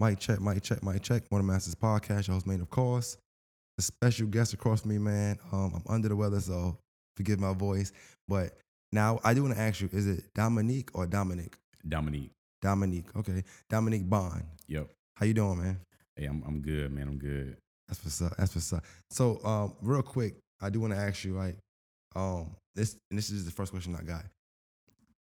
Mic check, mic check, mic check. More Than Masters podcast. Your host, man, of course. A special guest across from me, man. Um, I'm under the weather, so forgive my voice. But now I do want to ask you: Is it Dominique or Dominic? Dominique. Dominique. Okay, Dominique Bond. Yep. How you doing, man? Hey, I'm I'm good, man. I'm good. That's what's up. That's what's up. So, um, real quick, I do want to ask you, like, um, this and this is the first question I got.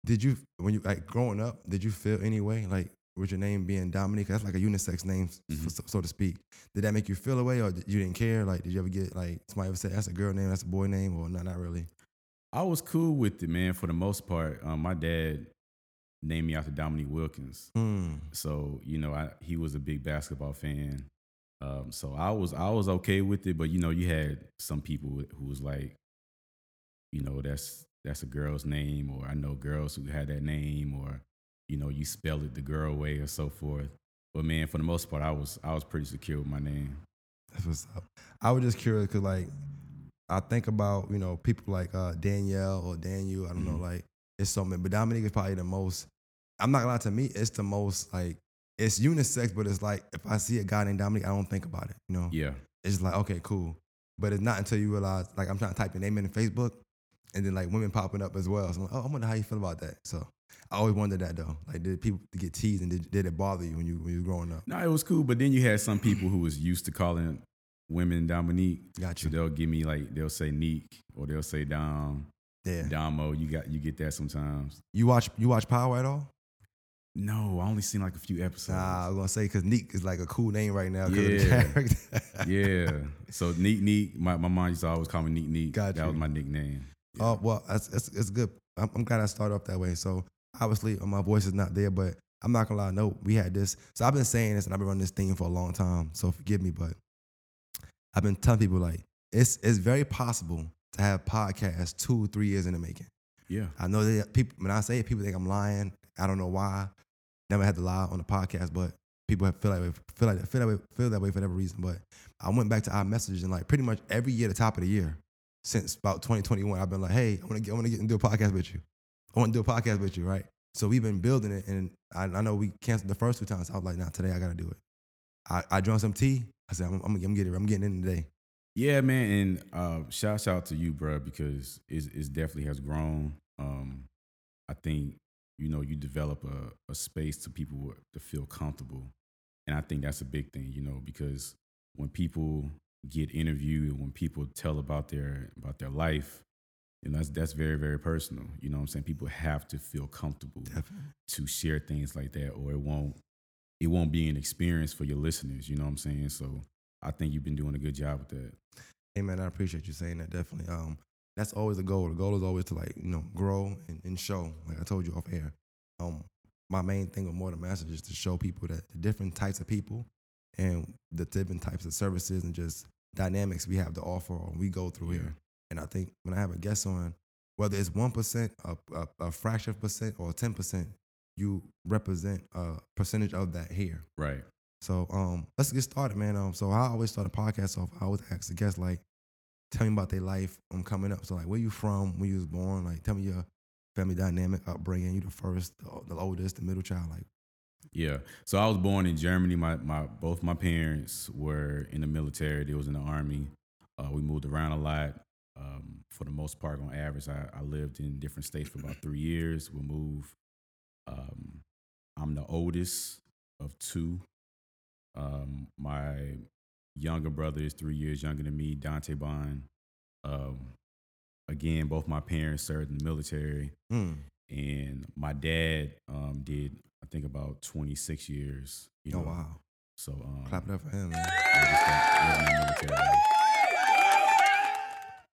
Did you, when you like growing up, did you feel any way like with your name being Dominique? That's like a unisex name, Mhm. so, so to speak. Did that make you feel away, or you didn't care? Like, did you ever get like somebody ever say that's a girl name, that's a boy name, or not? Not really. I was cool with it, man. For the most part, um, my dad named me after Dominique Wilkins, Hmm. so you know, I he was a big basketball fan. Um, so I was I was okay with it, but you know, you had some people who was like, you know, that's that's a girl's name, or I know girls who had that name, or you know, you spell it the girl way, or so forth. But man, for the most part, I was I was pretty secure with my name. That's what's up. I was just curious because, like, I think about you know people like uh, Danielle or Daniel. I don't know, Mhm. like it's so many, but Dominique is probably the most. I'm not gonna lie to me, it's the most like it's unisex, but it's like if I see a guy named Dominique, I don't think about it. You know, Yeah, it's like okay, cool, but it's not until you realize like I'm trying to type your name in Facebook, and then like women popping up as well. So I'm like, oh, I wonder how you feel about that. So I always wondered that though. Like, did people get teased and did, did it bother you when you when you were growing up? No, it was cool. But then you had some people who was used to calling women Dominique. Got So you. they'll give me like they'll say Neek or they'll say Dom, Yeah. Domo. You got you get that sometimes. You watch you watch Power at all? No, I only seen like a few episodes. Nah, I was gonna say because Neek is like a cool name right now. 'cause of the Yeah. character. yeah. So Neek Neek, my, my mom used to always call me Neek Neek. Got that you. was my nickname. Oh well, that's it's, it's good. I'm, I'm glad I started off that way. So obviously, uh, my voice is not there, but I'm not gonna lie. No, we had this. So I've been saying this, and I've been running this thing for a long time. So forgive me, but I've been telling people like it's it's very possible to have podcasts two, three years in the making. Yeah. I know that people when I say it, people think I'm lying. I don't know why. Never had to lie on the podcast, but people have feel that way, feel like feel that way, feel that way for whatever reason. But I went back to our messages and like pretty much every year, the top of the year, since about 2021, I've been like, hey, I want to get, I want to get and do a podcast with you. I want to do a podcast with you, right? So we've been building it, and I, I know we canceled the first two times. I was like, nah, today I got to do it. I, I drank some tea. I said, I'm, I'm, I'm it. I'm getting in today. Yeah, man, and uh, shout out to you, bro, because it's, it's definitely has grown. Um, I think you know you develop a, a space to people to feel comfortable, and I think that's a big thing, you know, because when people get interviewed, when people tell about their about their life, know, that's that's very very personal. You know, what I'm saying people have to feel comfortable Definitely. to share things like that, or it won't it won't be an experience for your listeners. You know what I'm saying? So I think you've been doing a good job with that. Hey man, I appreciate you saying that. Definitely. Um, that's always the goal. The goal is always to like you know grow and, and show. Like I told you off air. Um, my main thing with more than masters is to show people that the different types of people and the different types of services and just dynamics we have to offer or we go through Yeah. here. And I think when I have a guest on, whether it's one percent, a, a, fraction of percent, or ten percent, you represent a percentage of that here. Right. So um, let's get started, man. Um, so I always start a podcast off. I always ask the guests like, tell me about their life. i um, coming up. So like, where you from? When you was born? Like, tell me your family dynamic, upbringing. You the first, the, the oldest, the middle child. Like, Yeah. So I was born in Germany. My my both my parents were in the military. They was in the army. Uh, we moved around a lot. Um, for the most part, on average, I, I lived in different states for about three years. We'll move. Um, I'm the oldest of two. Um, my younger brother is three years younger than me, Dante Bond. Um, again, both my parents served in the military hmm, and my dad um, did I think about 26 years. You know, oh wow, So um, clap it up for him, man. I just got- living in the military.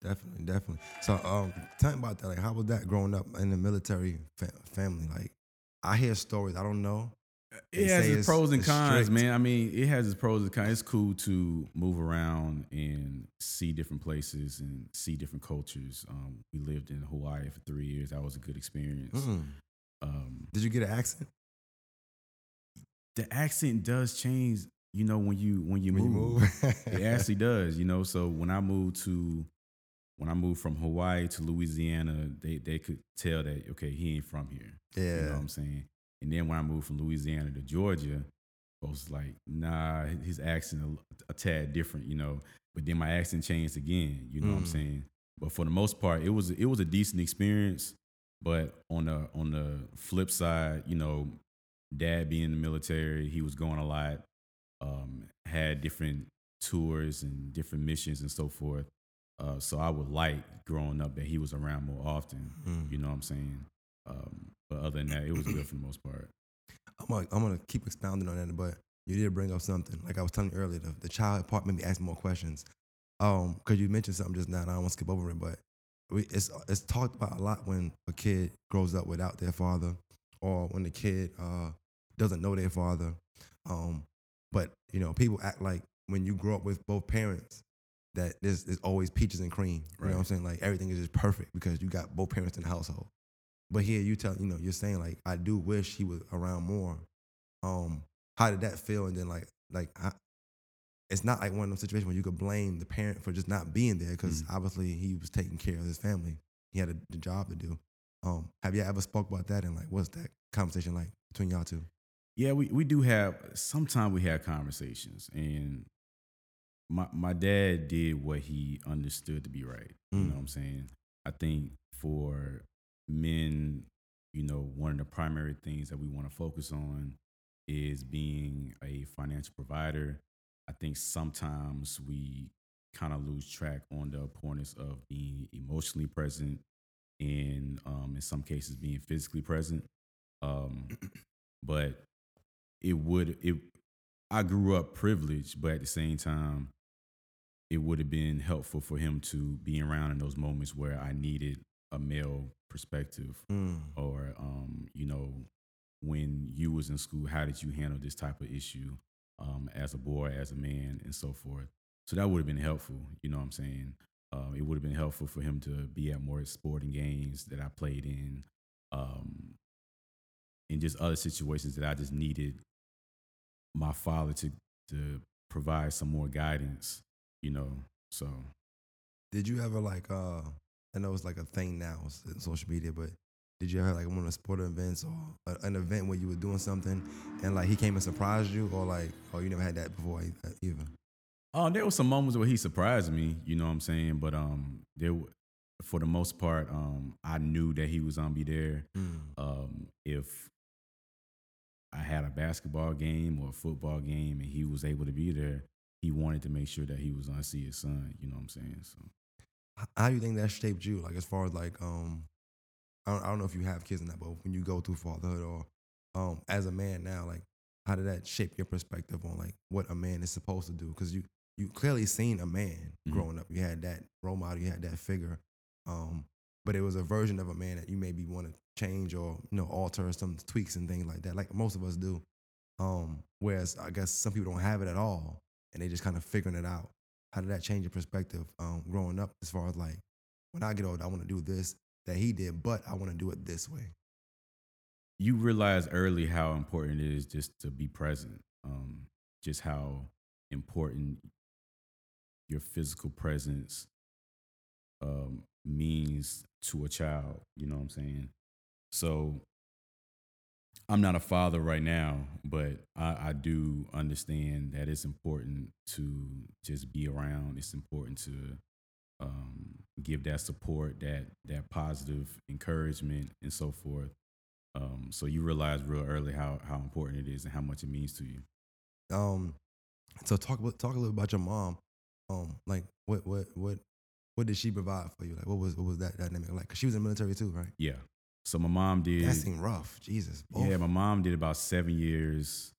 Definitely, definitely. So um, tell me about that. Like, how was that growing up in the military fa- family? Like, I hear stories. I don't know. They It has its it's- pros and cons, strict. man. I mean, it has its pros and cons. It's cool to move around and see different places and see different cultures. Um, we lived in Hawaii for three years. That was a good experience. Mm. Um, Did you get an accent the accent does change, you know, when you when you when move. you move? it actually does, you know. So when I moved to when I moved from Hawaii to Louisiana, they they could tell that okay, he ain't from here. yeah. You know what I'm saying? And then when I moved from Louisiana to Georgia, folks was like, nah, his accent a, a tad different, you know. But then my accent changed again, you know what I'm Mm. saying? But for the most part, it was it was a decent experience. But on the on the flip side, you know, dad being in the military, he was going a lot, um, had different tours and different missions and so forth. Uh, so I would like growing up that he was around more often. Mm. You know what I'm saying? Um, but other than that, it was good for the most part. I'm gonna, I'm gonna keep expounding on that, but you did bring up something. Like I was telling you earlier, the, the child part made me ask more questions. Um, because you mentioned something just now, and I don't want to skip over it, but we, it's it's talked about a lot when a kid grows up without their father, or when the kid uh doesn't know their father. Um, but you know, people act like when you grow up with both parents, that there's, there's always peaches and cream. You know what I'm saying? Like everything is just perfect because you got both parents in the household. But here you tell you know you're saying like I do wish he was around more. Um, how did that feel? And then like like I, it's not like one of those situations where you could blame the parent for just not being there because Mm. obviously he was taking care of his family. He had a, the job to do. Um, have you ever spoke about that and like what's that conversation like between y'all two? Yeah, we, we do have sometimes we have conversations and my my dad did what he understood to be right. You Mm. know what I'm saying? I think for men, you know, one of the primary things that we want to focus on is being a financial provider. I think sometimes we kind of lose track on the importance of being emotionally present and um, in some cases being physically present. Um, but it would it I grew up privileged, but at the same time, it would have been helpful for him to be around in those moments where I needed a male perspective Mm. or um, you know, when you was in school, how did you handle this type of issue um, as a boy, as a man, and so forth. So that would have been helpful. You know what I'm saying? Uh, it would have been helpful for him to be at more sporting games that I played in, um, in just other situations that I just needed my father to to provide some more guidance. You know, so Did you ever like uh I know it's like a thing now in social media, but did you ever like one of the sporting events or a, an event where you were doing something and like he came and surprised you or like oh you never had that before e- either? Oh, there were some moments where he surprised me, you know what I'm saying? But um there for the most part, um, I knew that he was gonna be there. Mm. Um, if I had a basketball game or a football game and he was able to be there, he wanted to make sure that he was gonna see his son, you know what I'm saying? So How do you think that shaped you? Like as far as like um, I don't, I don't know if you have kids in that, but when you go through fatherhood or um, as a man now, like how did that shape your perspective on like what a man is supposed to do? Because you you clearly seen a man Mhm. growing up. You had that role model. You had that figure. Um, but it was a version of a man that you maybe want to change or you know alter some tweaks and things like that, like most of us do. Um, whereas I guess some people don't have it at all, and they just kind of figuring it out. How did that change your perspective um, growing up as far as like when I get old, I want to do this that he did, but I want to do it this way. you realize early how important it is just to be present. Um, just how important your physical presence um, means to a child. You know what I'm saying? So I'm not a father right now, but I, I do understand that it's important to just be around. It's important to um, give that support, that that positive encouragement, and so forth. Um, so you realize real early how how important it is and how much it means to you. Um, so talk about, talk a little about your mom. Um, like what what what what did she provide for you? Like what was what was that dynamic like? Cause she was in the military too, right? Yeah. So my mom did. That seemed rough. Jesus. Yeah, my mom did about seven years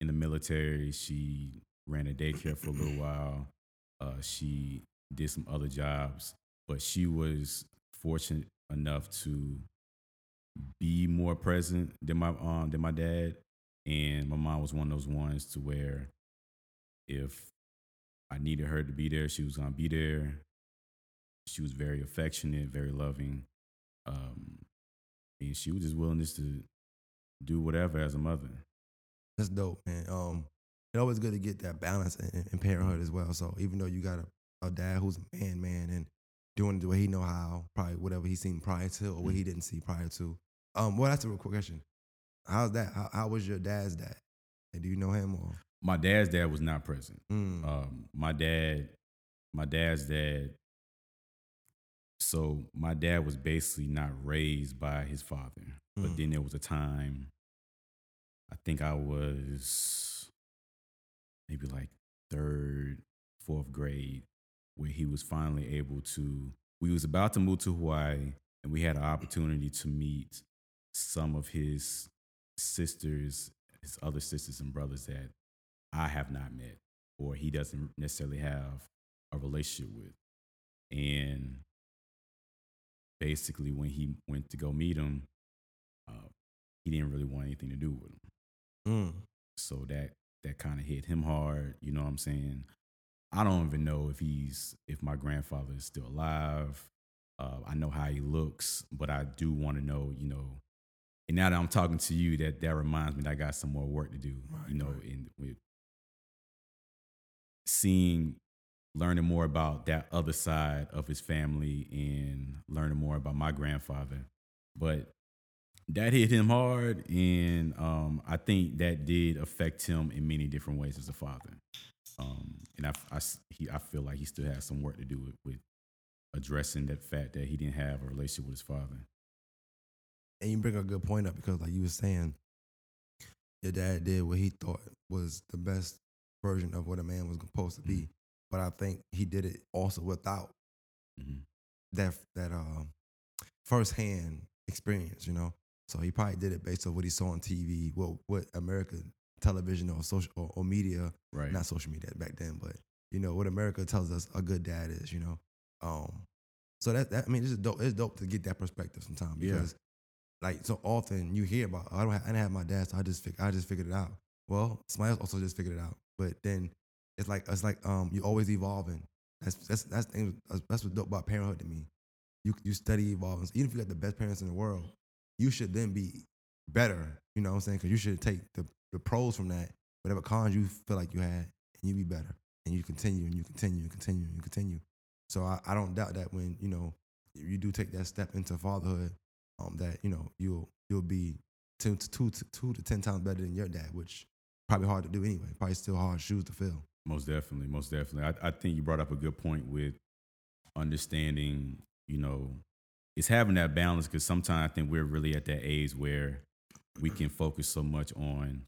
in the military. She ran a daycare for a little while. Uh, she did some other jobs, but she was fortunate enough to be more present than my um than my dad. And my mom was one of those ones to where if I needed her to be there, she was gonna be there. She was very affectionate, very loving. Um, and she was just willing just to do whatever as a mother. That's dope, man. Um, it's always good to get that balance in, in parenthood as well. So even though you got a, a dad who's a man, man, and doing the way he know how, probably whatever he seen prior to or what he didn't see prior to. Um, well, that's a real quick question. How's that? How, how was your dad's dad? Like, do you know him or? My dad's dad was not present. Mm. Um, my dad, my dad's dad. So my dad was basically not raised by his father, but Mm. then there was a time. I think I was maybe like third, fourth grade, where he was finally able to. We was about to move to Hawaii, and we had an opportunity to meet some of his sisters, his other sisters and brothers that I have not met, or he doesn't necessarily have a relationship with. And basically, when he went to go meet him, uh, he didn't really want anything to do with him. Mm. So that that kind of hit him hard. You know what I'm saying? I don't even know if he's if my grandfather is still alive. Uh, I know how he looks, but I do want to know. You know, and now that I'm talking to you, that that reminds me that I got some more work to do. Right, you know, right. in with seeing, learning more about that other side of his family and learning more about my grandfather. But that hit him hard, and um, I think that did affect him in many different ways as a father. Um, and I, I he, I feel like he still has some work to do with, with addressing that fact that he didn't have a relationship with his father. And you bring a good point up because, like you were saying, your dad did what he thought was the best version of what a man was supposed to be. But I think he did it also without Mhm. that that um firsthand experience, you know. So he probably did it based on what he saw on TV, what what American television or social or, or media, Right. not social media back then, but you know what America tells us a good dad is, you know. Um, so that, that I mean, it's dope. It's dope to get that perspective sometimes Yeah. because, like, so often you hear about I don't have, I didn't have my dad, so I just fig- I just figured it out. Well, somebody else also just figured it out, but then it's like it's like um you always evolving. That's that's that's that's, what's dope about parenthood to me. You you study evolving. Even if you got the best parents in the world, you should then be better. You know what I'm saying? Because you should take the the pros from that, whatever cons you feel like you had, and you be better, and you continue and you continue and continue and continue. So I, I don't doubt that when you know you do take that step into fatherhood, um, that you know you'll you'll be two to two to two to ten times better than your dad, which probably hard to do anyway. Probably still hard shoes to fill. Most definitely, most definitely. I, I think you brought up a good point with understanding, you know, it's having that balance because sometimes I think we're really at that age where we can focus so much on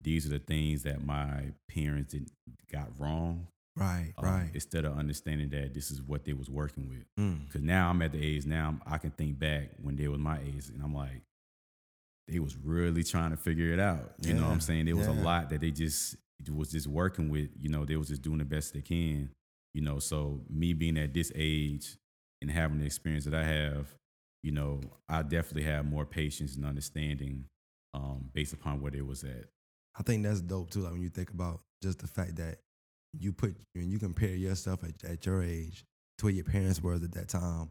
these are the things that my parents did, got wrong, Right, um, right. instead of understanding that this is what they was working with. Mm. Because now I'm at the age now I can think back when they was my age, and I'm like, they was really trying to figure it out. You know what I'm saying? There was a lot that they just was just working with. You know, they was just doing the best they can. You know, so me being at this age and having the experience that I have, you know, I definitely have more patience and understanding um, based upon where they was at. I think that's dope too. Like when you think about just the fact that you put when you compare yourself at, at your age to where your parents were at that time.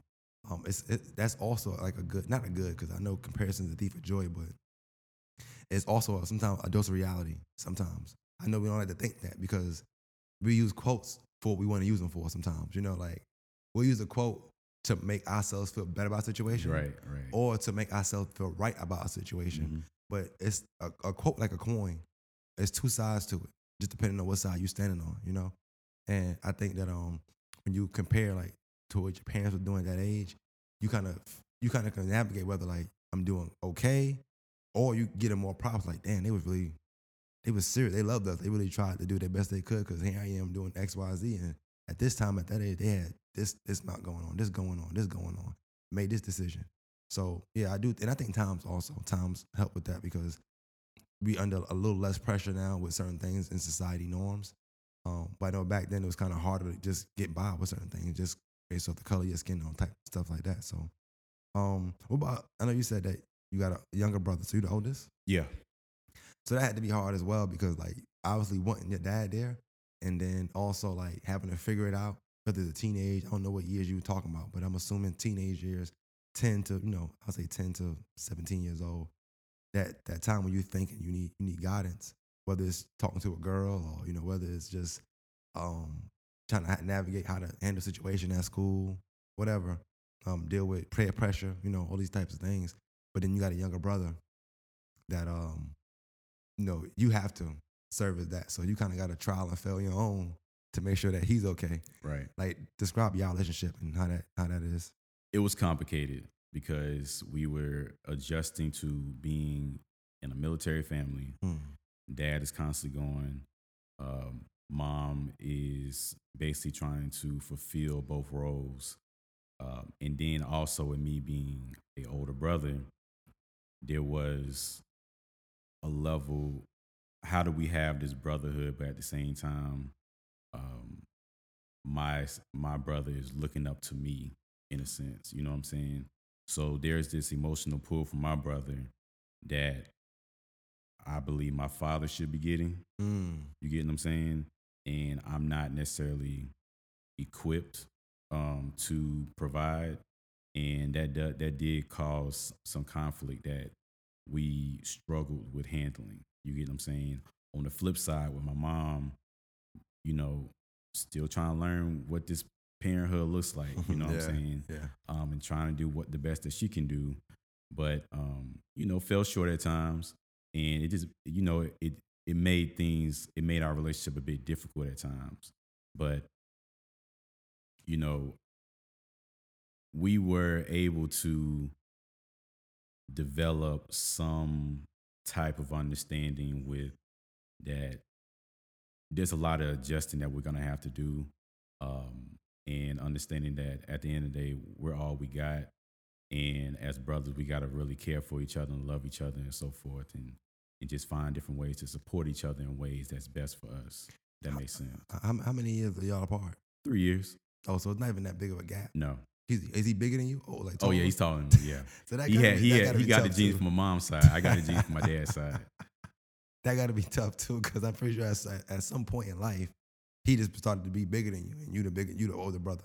Um, it's it, that's also like a good, not a good, because I know comparison's a thief of joy, but it's also sometimes a dose of reality. Sometimes I know we don't like to think that because we use quotes for what we want to use them for. Sometimes you know, like we'll use a quote to make ourselves feel better about a situation, Right, right. or to make ourselves feel right about a situation Mhm. but it's a, a quote like a coin. There's two sides to it, just depending on what side you're standing on, you know. And I think that um, when you compare like to what your parents were doing at that age, you kind of you kind of can navigate whether like I'm doing okay, or you get them more props. Like, damn, they was really they was serious. They loved us. They really tried to do their best they could because here I am doing X, Y, Z. And at this time, at that age, they had this this not going on, this going on, this going on. Made this decision. So yeah, I do, and I think times also times help with that because we under a little less pressure now with certain things in society norms. Um, but I know back then it was kind of harder to just get by with certain things, just based off the color of your skin, on type stuff like that. So, um, what about? I know you said that you got a younger brother, so you the oldest. Yeah. So that had to be hard as well because like obviously wanting your dad there, and then also like having to figure it out. Whether it's a teenage, I don't know what years you were talking about, but I'm assuming teenage years, ten to you know, I'll say ten to seventeen years old. That that time when you're thinking you need you need guidance, whether it's talking to a girl or you know whether it's just um trying to navigate how to handle situation at school, whatever, um deal with prayer pressure, you know all these types of things. But then you got a younger brother that um you know, you have to serve as that. So you kind of got to trial and fail your own to make sure that he's okay. Right. Like describe your relationship and how that how that is. It was complicated because we were adjusting to being in a military family. Mm. Dad is constantly going. Um, mom is basically trying to fulfill both roles. Um, and then also with me being a older brother, there was a level. How do we have this brotherhood, but at the same time, um, my my brother is looking up to me in a sense. You know what I'm saying? So there's this emotional pull from my brother that I believe my father should be getting. Mm. You get what I'm saying? And I'm not necessarily equipped um, to provide, and that that, that did cause some conflict that we struggled with handling. You get what I'm saying? On the flip side, with my mom, you know, still trying to learn what this parenthood looks like. You know what I'm saying? Yeah. um, and trying to do what the best that she can do, but um, you know, fell short at times, and it just you know it it made things it made our relationship a bit difficult at times, but you know, we were able to develop some type of understanding with that there's a lot of adjusting that we're gonna have to do um, and understanding that at the end of the day we're all we got and as brothers we got to really care for each other and love each other and so forth and, and just find different ways to support each other in ways that's best for us that makes sense How, how many years are y'all apart? three years Oh, so it's not even that big of a gap. no He's, is he bigger than you? Oh, like oh yeah he's taller than me yeah So that he had be- he that had he got the genes too. from my mom's side i got the genes from my dad's side that got to be tough too, because I'm pretty sure at, at some point in life, he just started to be bigger than you, and you the bigger, you the older brother.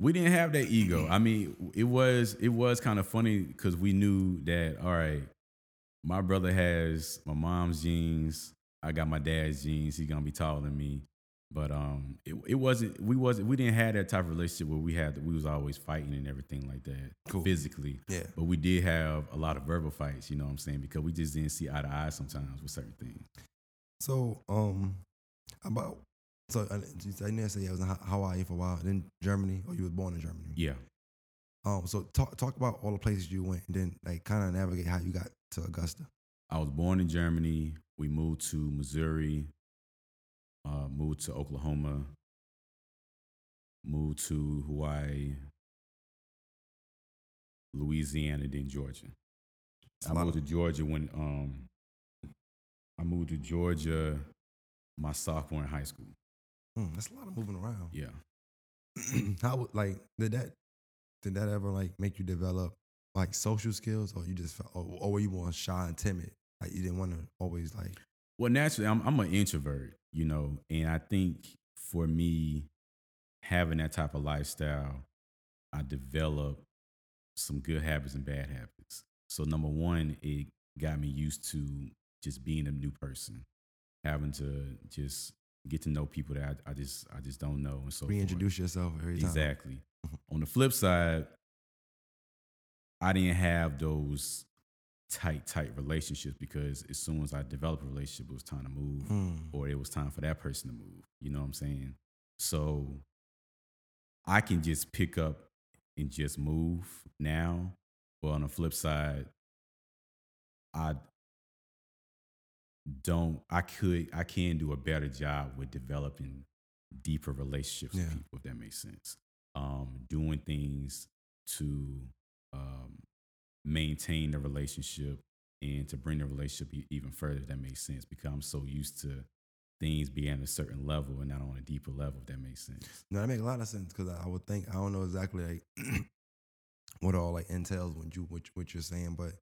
we didn't have that ego. I mean, it was it was kind of funny because we knew that all right, my brother has my mom's genes. I got my dad's genes. He's gonna be taller than me. But um, it, it wasn't we wasn't we didn't have that type of relationship where we had we was always fighting and everything like that Cool. physically. Yeah. But we did have a lot of verbal fights. You know what I'm saying? Because we just didn't see eye to eye sometimes with certain things. So, um, about so said- you didn't say you was in Hawaii for a while, then Germany, or you was born in Germany. Yeah. Um, so talk talk about all the places you went, and then like kind of navigate how you got to Augusta. I was born in Germany. We moved to Missouri, uh, moved to Oklahoma, moved to Hawaii, Louisiana, then Georgia. It's I moved to Georgia when um, I moved to Georgia my sophomore in high school. Hmm, that's a lot of moving around. Yeah. how like did that did that ever like make you develop like social skills, or you just felt, or, or were you more shy and timid? Like you didn't want to always like Well, naturally, I'm I'm an introvert, you know, and I think for me, having that type of lifestyle, I developed some good habits and bad habits. So number one, it got me used to just being a new person, having to just get to know people that I, I just I just don't know, and so forth. reintroduce yourself every time. Exactly. On the flip side, I didn't have those tight, tight relationships because as soon as I developed a relationship, it was time to move Hmm. or it was time for that person to move. You know what I'm saying? So I can just pick up and just move now. But on the flip side, I don't I could I can do a better job with developing deeper relationships Yeah. with people, if that makes sense. Um, doing things to um, maintain the relationship and to bring the relationship even further, that makes sense. Because I'm so used to things being at a certain level and not on a deeper level, if that makes sense. No, that make a lot of sense because I would think I don't know exactly like what all like entails when you what, what you're saying, but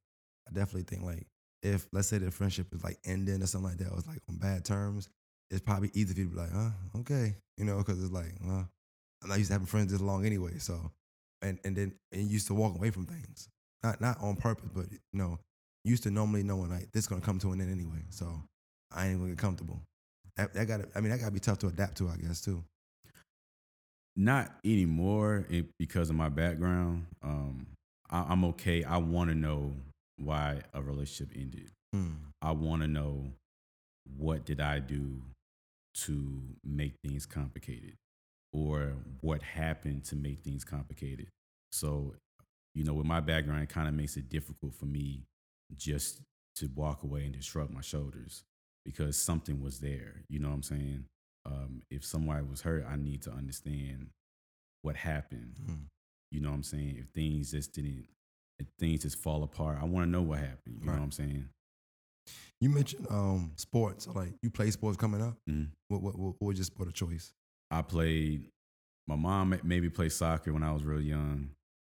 I definitely think like if let's say the friendship is like ending or something like that, or it's like on bad terms, it's probably easy for you to be like, huh, okay, you know, because it's like, well, I'm not used to having friends this long anyway, so and and then and you used to walk away from things, not not on purpose, but you know, used to normally knowing like this gonna come to an end anyway, so I ain't gonna get comfortable. That, that gotta, I mean, that gotta be tough to adapt to, I guess too. Not anymore it, because of my background. Um, I, I'm okay. I want to know why a relationship ended. Hmm. I want to know what did I do to make things complicated or what happened to make things complicated. So, you know, with my background, it kind of makes it difficult for me just to walk away and just shrug my shoulders because something was there. You know what I'm saying? Um, if somebody was hurt, I need to understand what happened. Hmm. You know what I'm saying? If things just didn't, if things just fall apart, I want to know what happened. You Right. know what I'm saying? You mentioned um sports. Like you play sports coming up. Mhm. What what what, what was your sport of choice? I played. My mom ma- maybe played soccer when I was real young.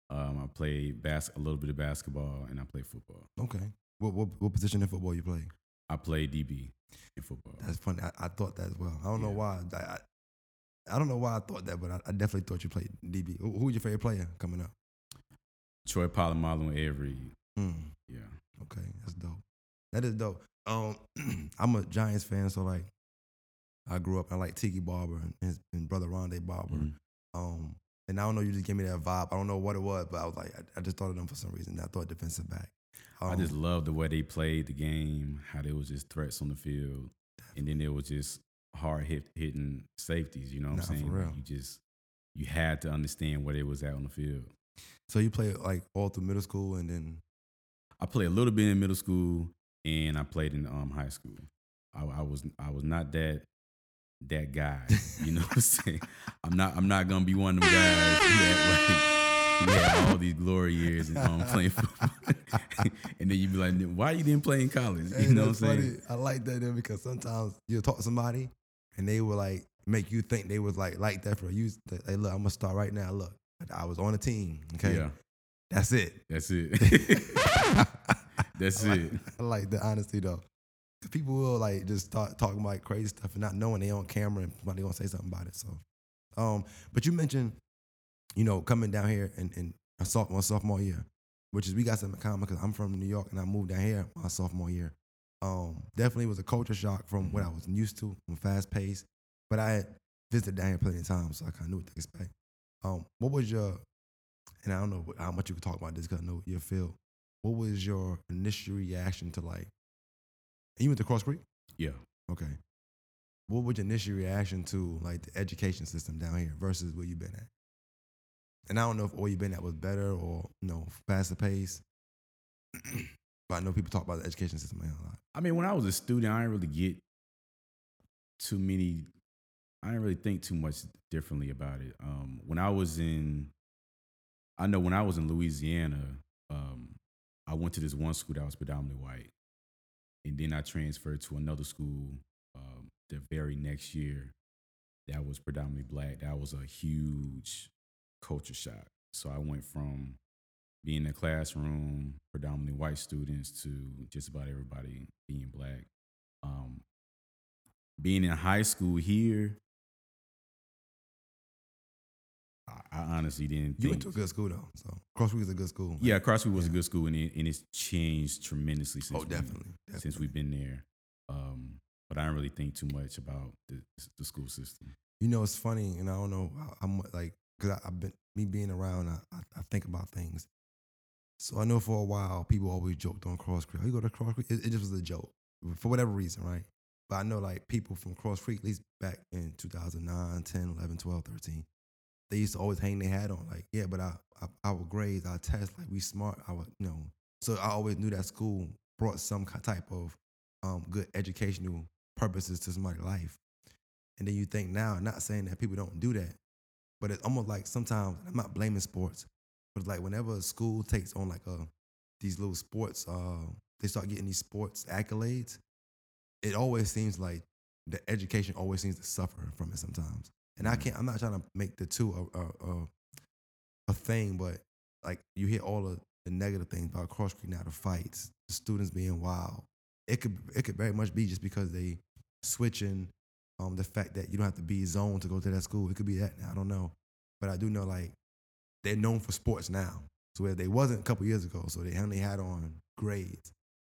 Um, I play bas- a little bit of basketball and I play football. Okay. What what what position in football you play? I play DB in football. That's funny. I, I thought that as well. I don't know why. I, I, I don't know why I thought that, but I, I definitely thought you played DB. Who, who was your favorite player coming up? Troy Polamalu Ed Reed. Hmm. Yeah. Okay, that's dope. That is dope. Um, I'm a Giants fan, so like, I grew up. I like Tiki Barber and his and brother Rondé Barber. Mhm. Um, and I don't know, you just gave me that vibe. I don't know what it was, but I was like, I, I just thought of them for some reason. I thought defensive back. I just Um, loved the way they played the game, how there was just threats on the field, and then there was just hard hit hitting safeties. You know what Nah, I'm for saying? real. You just you had to understand where they was at on the field. so you played like all through middle school, and then I played a little bit in middle school, and I played in um, high school. I, I was I was not that that guy. You know what I'm saying? I'm not I'm not gonna be one of them guys who had, like, who had all these glory years and um, playing football, and then you'd be like, why you didn't play in college? Hey, You know what I'm saying? funny. I like that then because sometimes you'll talk to somebody and they will like make you think they was like like that for you. Hey, look, I'm gonna start right now. Look, I was on a team. Okay, Yeah, that's it. that's it. that's I like, it. I like the honesty though. 'Cause People will like just start talking about crazy stuff and not knowing they on camera and somebody gonna say something about it. So, um, but you mentioned, you know, coming down here and in a sophomore sophomore year, which is we got some in common because I'm from New York and I moved down here my sophomore year. Um, definitely was a culture shock from what I was used to, from fast paced. But I had visited down here plenty of times, so I kind of knew what to expect. Um, what was your, and I don't know how much you could talk about this because I know your field. What was your initial reaction to like? And you went to Cross Creek, Yeah. okay. What was your initial reaction to like the education system down here versus where you've been at? And I don't know if all you've been at was better or you know faster pace. but I know people talk about the education system man, a lot. I mean, when I was a student, I didn't really get too many. I didn't really think too much differently about it. Um, when I was in, I know when I was in Louisiana, um, I went to this one school that was predominantly white, and then I transferred to another school um, the very next year that was predominantly black. That was a huge culture shock. So I went from being in a classroom, predominantly white students, to just about everybody being black. Um, being in high school here, I, I honestly didn't You think. went to a good school though, so Cross Creek is a good school. man. yeah, Cross Creek was a good school, and, it, and it's changed tremendously since Oh, we, definitely. since we've been there. Um, but I don't really think too much about the, the school system. You know, it's funny, and I don't know. I'm like, cause I, I've been me being around. I, I, I think about things. So I know for a while people always joked on Cross Creek. Oh, you go to Cross Creek? It, it just was a joke for whatever reason, right? But I know like people from Cross Creek, at least back in 2009, 10, 11, 12, 13, they used to always hang their hat on like, yeah, but I, I our grades, our tests, like we smart, our you know. So I always knew that school brought some type of um, good educational purposes to somebody's life. And then you think now, not saying that people don't do that, but it's almost like sometimes I'm not blaming sports, but like whenever a school takes on like a these little sports, uh, they start getting these sports accolades. It always seems like the education always seems to suffer from it sometimes. And I can't. I'm not trying to make the two a a, a, a thing, but like you hear all of the negative things about Cross Creek now, the fights, the students being wild. It could it could very much be just because they switching um, the fact that you don't have to be zoned to go to that school. It could be that now. I don't know, but I do know like they're known for sports now. So where they wasn't a couple years ago, so they only had on grades.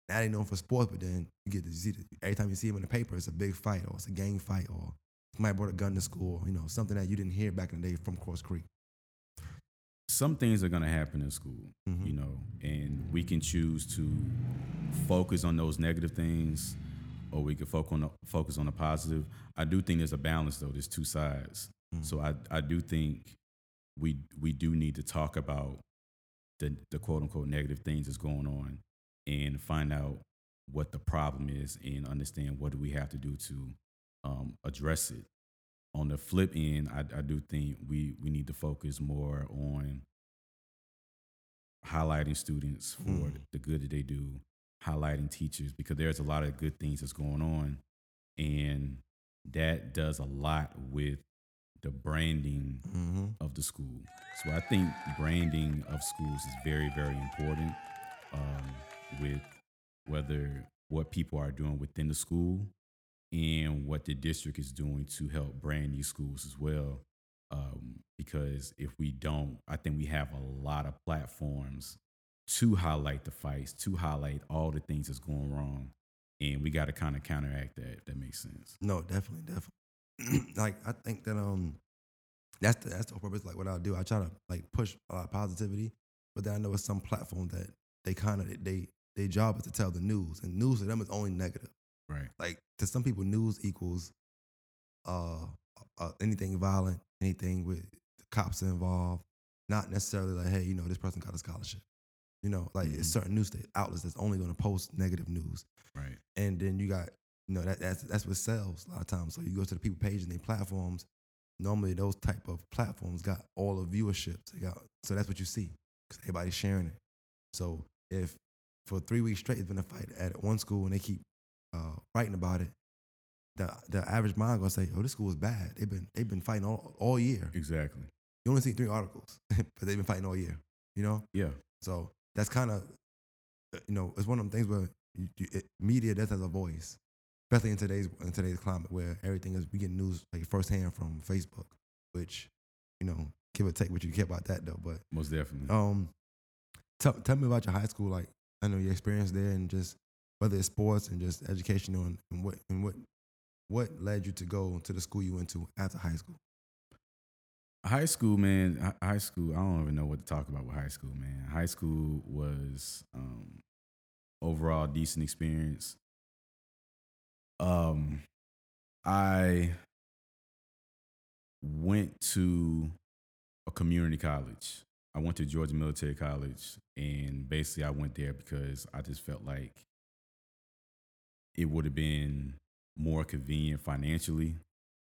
Now they known for sports, but then you get to see every time you see them in the paper, it's a big fight or it's a gang fight or somebody brought a gun to school. You know something that you didn't hear back in the day from Cross Creek. some things are going to happen in school, Mhm. you know, and we can choose to focus on those negative things or we can focus on the, focus on the positive. I do think there's a balance though. There's two sides. Mhm. So I I do think we we do need to talk about the the quote unquote negative things that's going on and find out what the problem is and understand what do we have to do to um, address it. On the flip end, I, I do think we we need to focus more on highlighting students for Mm. the good that they do, highlighting teachers because there's a lot of good things that's going on, and that does a lot with the branding Mm-hmm. of the school. So I think branding of schools is very, very important um, with whether what people are doing within the school and what the district is doing to help brand these schools as well. Um, because if we don't, I think we have a lot of platforms to highlight the fights, to highlight all the things that's going wrong. And we got to kind of counteract that. if That makes sense. No, definitely, definitely. like I think that um, that's the that's the whole purpose. Like what I'll do, I try to like push a lot of positivity, but then I know it's some platform that they kind of they their job is to tell the news, and news to them is only negative. Right. Like to some people, news equals uh, uh anything violent, anything with cops involved. Not necessarily like, hey, you know, this person got a scholarship. You know, like Mhm. it's certain news outlets that's only going to post negative news Right. and then you got you know that that's that's what sells a lot of times. So you go to the people page and their platforms. Normally, those type of platforms got all the viewerships. They got so that's what you see because everybody's sharing it. So if for three weeks straight it's been a fight at one school and they keep uh, writing about it, the the average mind gonna say, "Oh, this school is bad. They've been they've been fighting all all year. Exactly. You only see three articles, but they've been fighting all year. You know, Yeah. so that's kind of, you know, it's one of them things where you, you, it, media does have a voice, especially in today's in today's climate where everything is we get news like firsthand from Facebook, which, you know, give or take what you care about that though. But Most definitely. um, tell tell me about your high school, like I know your experience there, and just whether it's sports and just educational and, and what and what what led you to go to the school you went to after high school. High school, man. High school. I don't even know what to talk about with high school, man. High school was um, overall decent experience. Um, I went to a community college. I went to Georgia Military College, and basically, I went there because I just felt like it would have been more convenient financially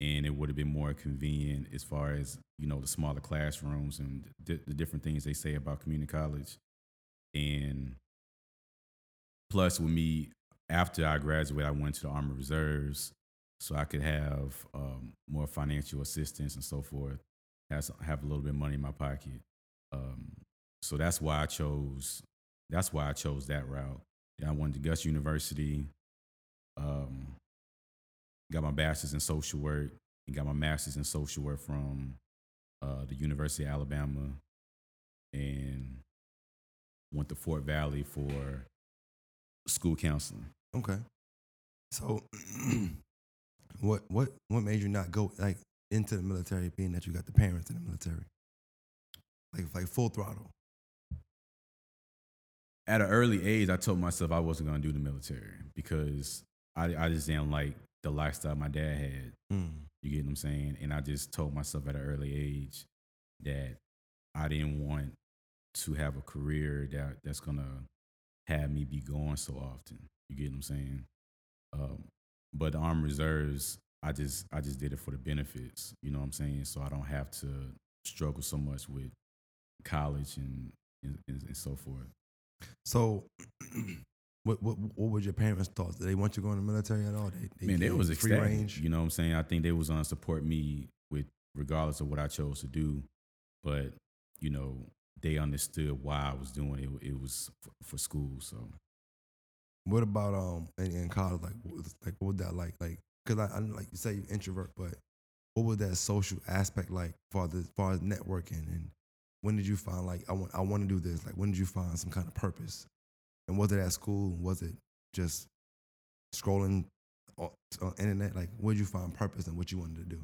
and it would have been more convenient as far as you know the smaller classrooms and the, the different things they say about community college. And plus with me after i graduated i went to the army reserves so i could have um, more financial assistance and so forth have, have a little bit of money in my pocket. Um, so that's why i chose that's why i chose that route. I went to gus university um, got my bachelor's in social work and got my master's in social work from uh, the University of Alabama and went to Fort Valley for school counseling. Okay. So, what what what made you not go like into the military, being that you got the parents in the military, like like full throttle? At an early age, I told myself I wasn't going to do the military because I, I just didn't like the lifestyle my dad had. Mm. You get what I'm saying? And I just told myself at an early age that I didn't want to have a career that that's gonna have me be going so often. You get what I'm saying? Um, but the armed reserves, I just I just did it for the benefits. You know what I'm saying? So I don't have to struggle so much with college and and, and, and so forth. So, what what what was your parents' thoughts? Did they want you going to the military at all? They, Man, they was free ecstatic. range. You know what I'm saying? I think they was gonna support me with regardless of what I chose to do. But, you know, they understood why I was doing it. It was for, for school. So What about um in, in college? Like what was, like what was that like? Like because I, I like you say you introvert, but what was that social aspect like for the as far as networking and when did you find like I want I want to do this? Like when did you find some kind of purpose? And was it at school? Was it just scrolling on, on internet? Like where did you find purpose and what you wanted to do?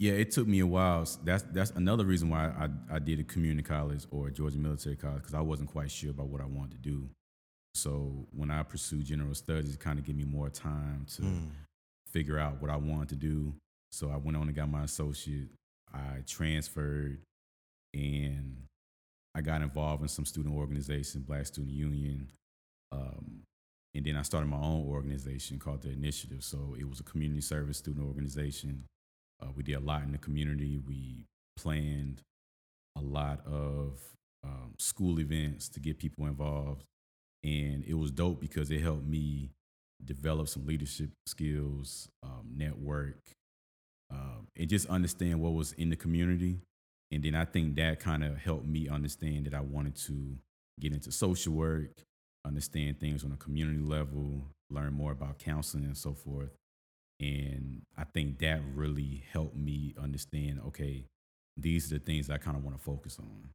Yeah, it took me a while. That's that's another reason why I, I did a community college or a Georgia Military College because I wasn't quite sure about what I wanted to do. So when I pursued general studies, it kind of gave me more time to Mm. figure out what I wanted to do. So I went on and got my associate. I transferred and I got involved in some student organization, Black Student Union. Um, and then I started my own organization called the Initiative. So it was a community service student organization. Uh, we did a lot in the community. We planned a lot of um, school events to get people involved. And it was dope because it helped me develop some leadership skills, um, network, um, and just understand what was in the community. And then I think that kind of helped me understand that I wanted to get into social work, understand things on a community level, learn more about counseling and so forth. And I think that really helped me understand okay, these are the things I kind of want to focus on.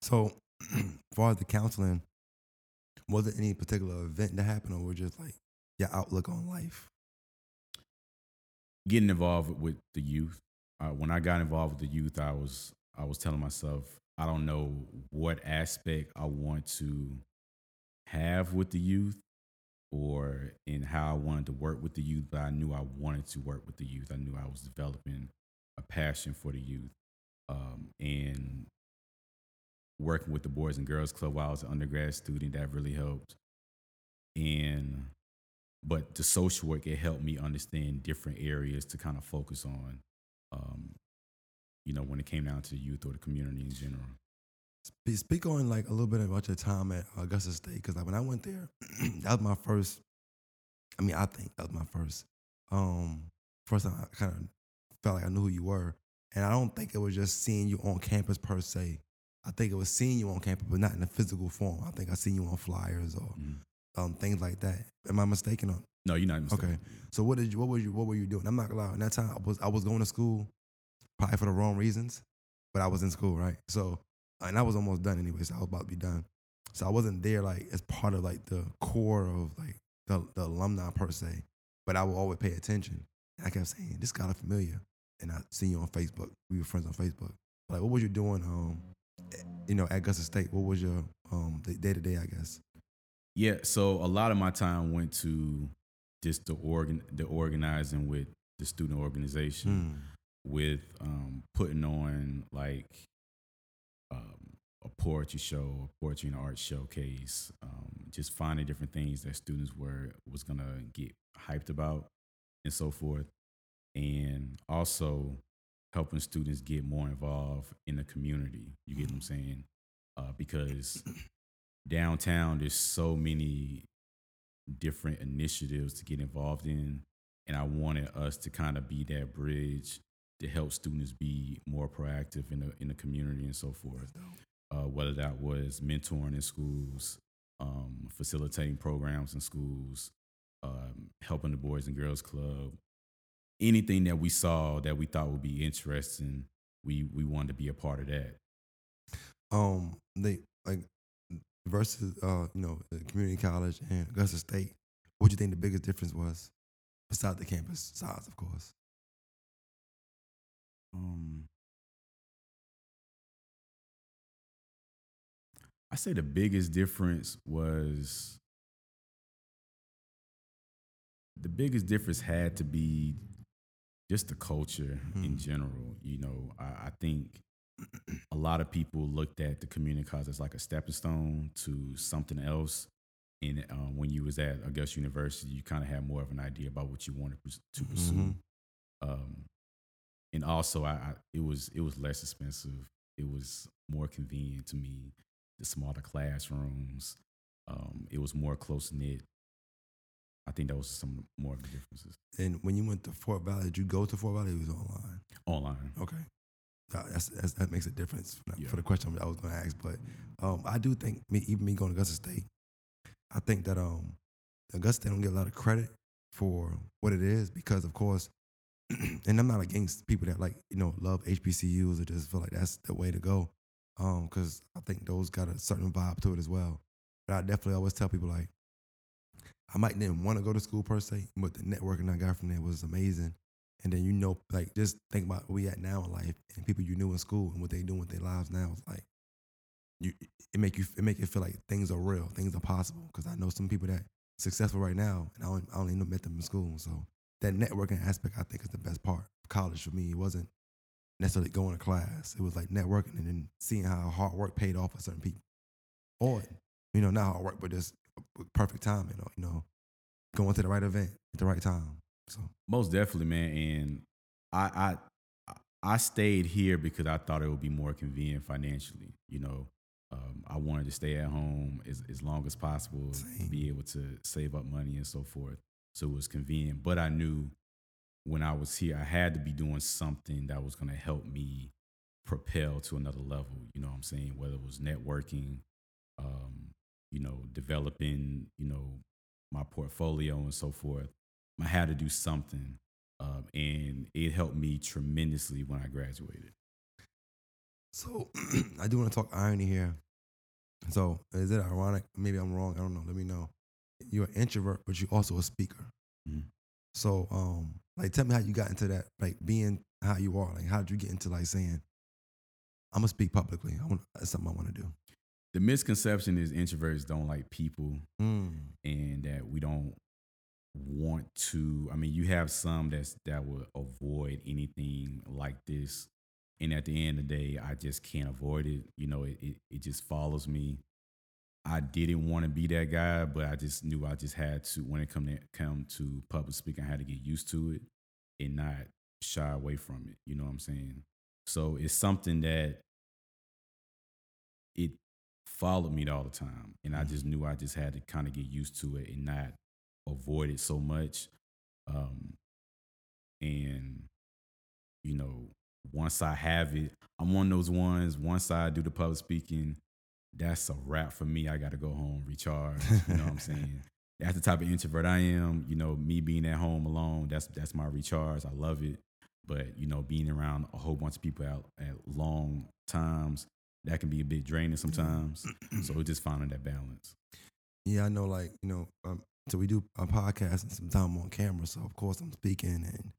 So, as far as the counseling, was there any particular event that happened, or was just like your outlook on life? getting involved with the youth. Uh, when I got involved with the youth, I was I was telling myself I don't know what aspect I want to have with the youth or in how I wanted to work with the youth, but I knew I wanted to work with the youth. I knew I was developing a passion for the youth. Um, and working with the Boys and Girls Club while I was an undergrad student, that really helped. And but the social work it helped me understand different areas to kind of focus on um, you know when it came down to youth or the community in general Spe- Speak on like a little bit about your time at Augusta State, because like when I went there, that was my first. I mean, I think that was my first. Um, first time I kind of felt like I knew who you were, and I don't think it was just seeing you on campus per se. I think it was seeing you on campus, but not in a physical form. I think I seen you on flyers or Mhm. um, things like that. Am I mistaken? On no you're not mistaken. Okay. So what did you? What were you? What were you doing? I'm not gonna lie. In that time, I was I was going to school, probably for the wrong reasons, but I was in school, right? So and I was almost done anyway. So I was about to be done. So I wasn't there like as part of like the core of like the, the alumni per se, but I would always pay attention. And I kept saying, "This guy of familiar," and I seen you on Facebook. We were friends on Facebook. Like, what was you doing? Um, you know, at Augusta State. What was your um day to day? I guess. yeah so a lot of my time went to just the organ the organizing with the student organization Mm. with um, putting on like um, a poetry show, a poetry and art showcase, um, just finding different things that students were was gonna get hyped about and so forth, and also helping students get more involved in the community. You get what I'm saying? Uh, because downtown, there's so many different initiatives to get involved in, and I wanted us to kind of be that bridge to help students be more proactive in the in the community and so forth. Uh, whether that was mentoring in schools, um, facilitating programs in schools, um, helping the Boys and Girls Club, anything that we saw that we thought would be interesting, we we wanted to be a part of that. um they like versus uh you know community college and Augusta State. What do you think the biggest difference was, besides the campus size, of course? Um, I say the biggest difference was the biggest difference had to be just the culture in Mhm. general. You know, I, I think a lot of people looked at the community college as like a stepping stone to something else. And uh, when you was at Augusta University, you kind of had more of an idea about what you wanted to pursue. Mhm. Um, and also, I, I it was it was less expensive. It was more convenient to me. The smaller classrooms. Um, it was more close knit. I think that was some more of the differences. And when you went to Fort Valley, did you go to Fort Valley? It was online. Online. Okay, that, that's, that's, that makes a difference for, Yeah. for the question I was going to ask. But um, I do think me, even me going to Augusta State, I think that um, Augusta State don't get a lot of credit for what it is because, of course, and I'm not against people that like you know love HBCUs or just feel like that's the way to go, um, because I think those got a certain vibe to it as well. But I definitely always tell people like, I might didn't want to go to school per se, but the networking I got from there was amazing, and then you know, like just think about where we at now in life and people you knew in school and what they doing with their lives now. It's like you, it make you, it make you feel like things are real, things are possible. Because I know some people that successful right now, and I only, I only met them in school. So that networking aspect, I think, is the best part of college for me. It wasn't necessarily going to class. It was like networking and then seeing how hard work paid off for certain people, or you know, not hard work, but just perfect timing. Or, you know, going to the right event at the right time. So Most definitely, man. And I I I stayed here because I thought it would be more convenient financially. You know, um, I wanted to stay at home as, as long as possible, Same. be able to save up money and so forth. So it was convenient. But I knew when I was here, I had to be doing something that was going to help me propel to another level. You know what I'm saying? Whether it was networking, um, you know, developing, you know, my portfolio and so forth. I had to do something. Um, and it helped me tremendously when I graduated. So I do want to talk irony here. So is it ironic? Maybe I'm wrong. I don't know. Let me know. You're an introvert, but you're also a speaker. Mhm. So um, like tell me how you got into that, like being how you are. Like how did you get into like saying, I'm gonna speak publicly. I want that's something I want to do. The misconception is introverts don't like people Mm. and that we don't want to i mean you have some that's that will avoid anything like this and at the end of the day i just can't avoid it you know it, it, it just follows me i didn't want to be that guy but i just knew i just had to when it come to come to public speaking i had to get used to it and not shy away from it you know what i'm saying so it's something that it followed me all the time and i just knew i just had to kind of get used to it and not avoid it so much. Um, and you know, once I have it, I'm one of those ones. Once I do the public speaking, that's a wrap for me. I got to go home, recharge. You know what I'm saying? That's the type of introvert I am. You know, me being at home alone, that's that's my recharge. I love it. But you know, being around a whole bunch of people at, at long times, that can be a bit draining sometimes. so it's just finding that balance. Yeah, I know. Like you know, um, so we do a podcast and some time on camera. So of course I'm speaking and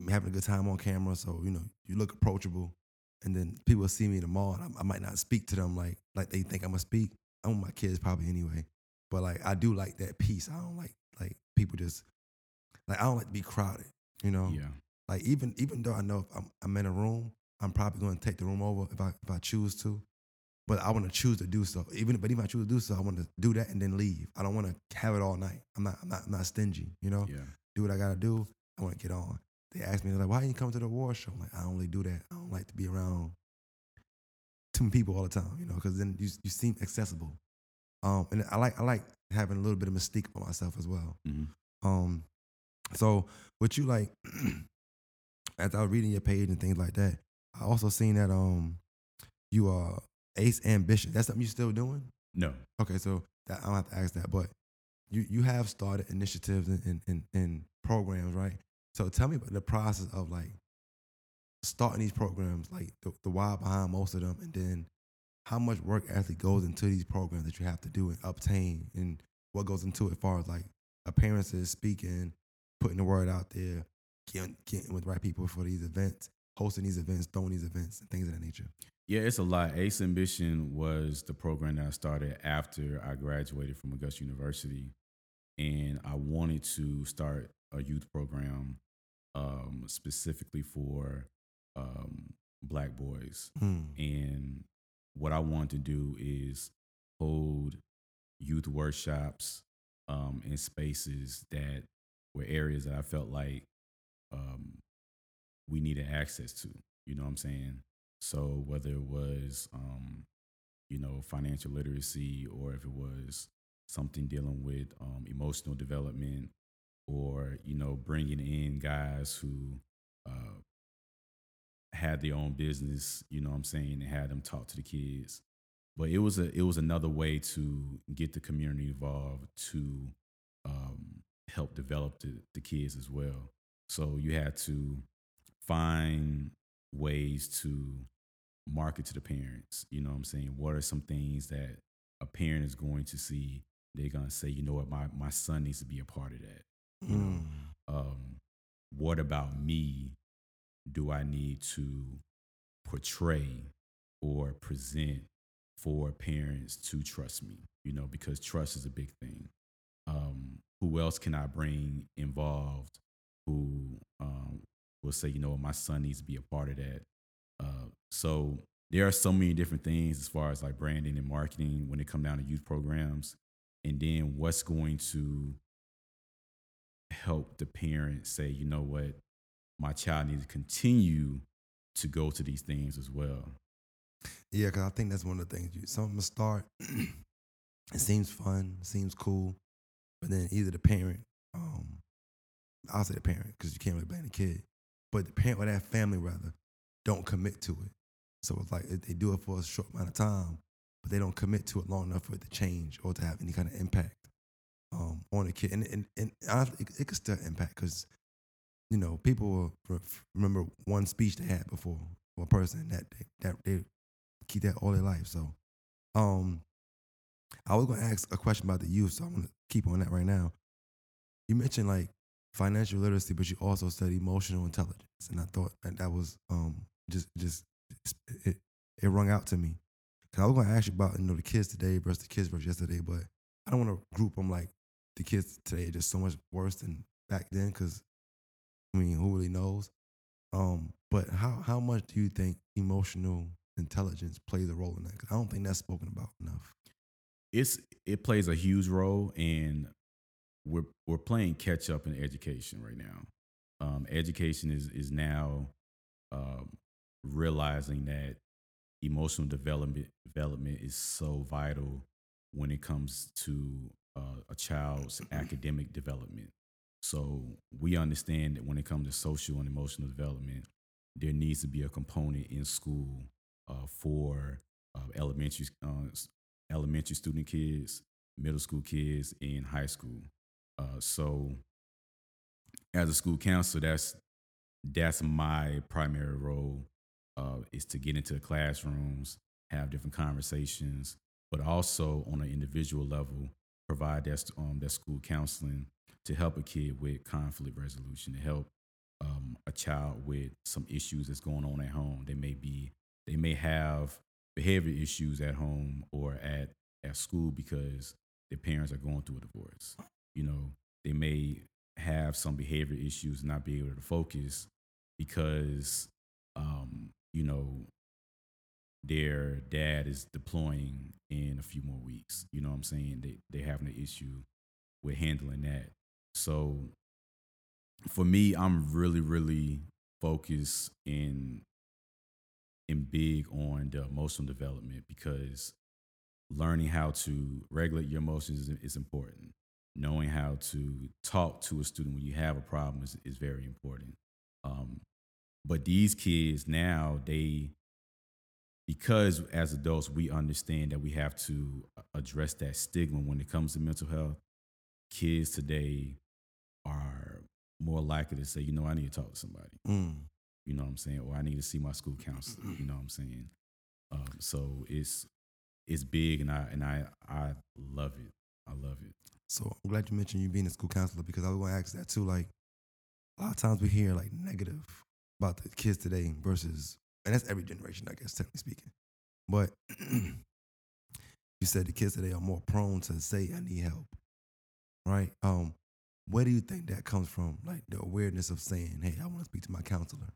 I'm having a good time on camera. So you know, you look approachable, and then people see me in the mall. And I, I might not speak to them like like they think I'm gonna speak. I'm with my kids probably anyway, but like I do like that peace. I don't like like people just like I don't like to be crowded. You know, Yeah. like even even though I know if I'm, I'm in a room, I'm probably going to take the room over if I if I choose to. But I want to choose to do so. Even but even if I choose to do so, I want to do that and then leave. I don't want to have it all night. I'm not I'm not I'm not stingy. You know, Yeah. do what I gotta do. I want to get on. They ask me like, why didn't you come to the award show? I'm like, I don't really do that. I don't like to be around too many people all the time. You know, because then you you seem accessible. Um, and I like I like having a little bit of mystique for myself as well. hmm Um, so what you like, as I was reading your page and things like that, I also seen that um, you are Ace Ambition. That's something you still doing? No. Okay, so that, I don't have to ask that, but you you have started initiatives and and, and, and programs, right? So tell me about the process of like starting these programs, like the, the why behind most of them, and then how much work actually goes into these programs that you have to do and obtain, and what goes into it as far as like appearances, speaking, putting the word out there, getting, getting with the right people for these events, hosting these events, throwing these events, and things of that nature. Yeah, it's a lot. Ace Ambition was the program that I started after I graduated from Augusta University. And I wanted to start a youth program um, specifically for um, black boys. Hmm. And what I wanted to do is hold youth workshops um, in spaces that were areas that I felt like um, we needed access to. You know what I'm saying? So whether it was, um, you know, financial literacy or if it was something dealing with um, emotional development or, you know, bringing in guys who uh, had their own business, you know what I'm saying, and had them talk to the kids. But it was a it was another way to get the community involved to um, help develop the, the kids as well. So you had to find ways to market to the parents. You know what I'm saying? What are some things that a parent is going to see? They're gonna say, you know what, my my son needs to be a part of that. Hmm. um, what about me do I need to portray or present for parents to trust me? You know, because trust is a big thing. Um, who else can I bring involved who um, will say, you know, my son needs to be a part of that? Uh, so there are so many different things as far as like branding and marketing when it come down to youth programs and then what's going to help the parent say you know what my child needs to continue to go to these things as well Yeah, because I think that's one of the things. You, something start, it seems fun, seems cool, but then either the parent, um, I'll say the parent because you can't really blame the kid, but the parent or that family rather don't commit to it. So it's like they do it for a short amount of time, but they don't commit to it long enough for it to change or to have any kind of impact on the kid. And and, and honestly, it, it could still impact because you know people remember one speech they had before or a person that they, that they keep that all their life. So, um, I was going to ask a question about the youth, so I'm going to keep on that right now. You mentioned like financial literacy, but you also said emotional intelligence, and I thought that that was um just just it it rung out to me. Cause I was going to ask you about you know the kids today versus the kids versus yesterday, but I don't want to group them like the kids today are just so much worse than back then. Because I mean, who really knows? Um, but how how much do you think emotional intelligence plays a role in that? I don't think that's spoken about enough. it's it plays a huge role and we're we're playing catch up in education right now. Um, education is is now um, realizing that emotional development development is so vital when it comes to uh, a child's academic development. So we understand that when it comes to social and emotional development, there needs to be a component in school uh, for uh, elementary uh, elementary student kids, middle school kids, and high school. Uh, so, as a school counselor, that's that's my primary role uh, is to get into the classrooms, have different conversations, but also on an individual level, provide that um, that school counseling to help a kid with conflict resolution, to help um, a child with some issues that's going on at home. They may be they may have behavior issues at home or at at school because their parents are going through a divorce. You know, they may have some behavior issues not be able to focus because um, you know their dad is deploying in a few more weeks. You know what I'm saying? They they're having an issue with handling that. So for me, I'm really, really focused in and big on the emotional development because learning how to regulate your emotions is, is important. Knowing how to talk to a student when you have a problem is, is very important. Um, but these kids now, they, because as adults, we understand that we have to address that stigma when it comes to mental health. Kids today are more likely to say, you know, I need to talk to somebody. Mm. You know what I'm saying? Or I need to see my school counselor. You know what I'm saying? Um, so it's it's big, and I and I I love it. I love it. So I'm glad you mentioned you being a school counselor because I was going to ask that too. Like a lot of times we hear like negative about the kids today versus, and that's every generation, I guess, technically speaking. But you said the kids today are more prone to say, "I need help," right? Um, where do you think that comes from? Like the awareness of saying, "Hey, I want to speak to my counselor,"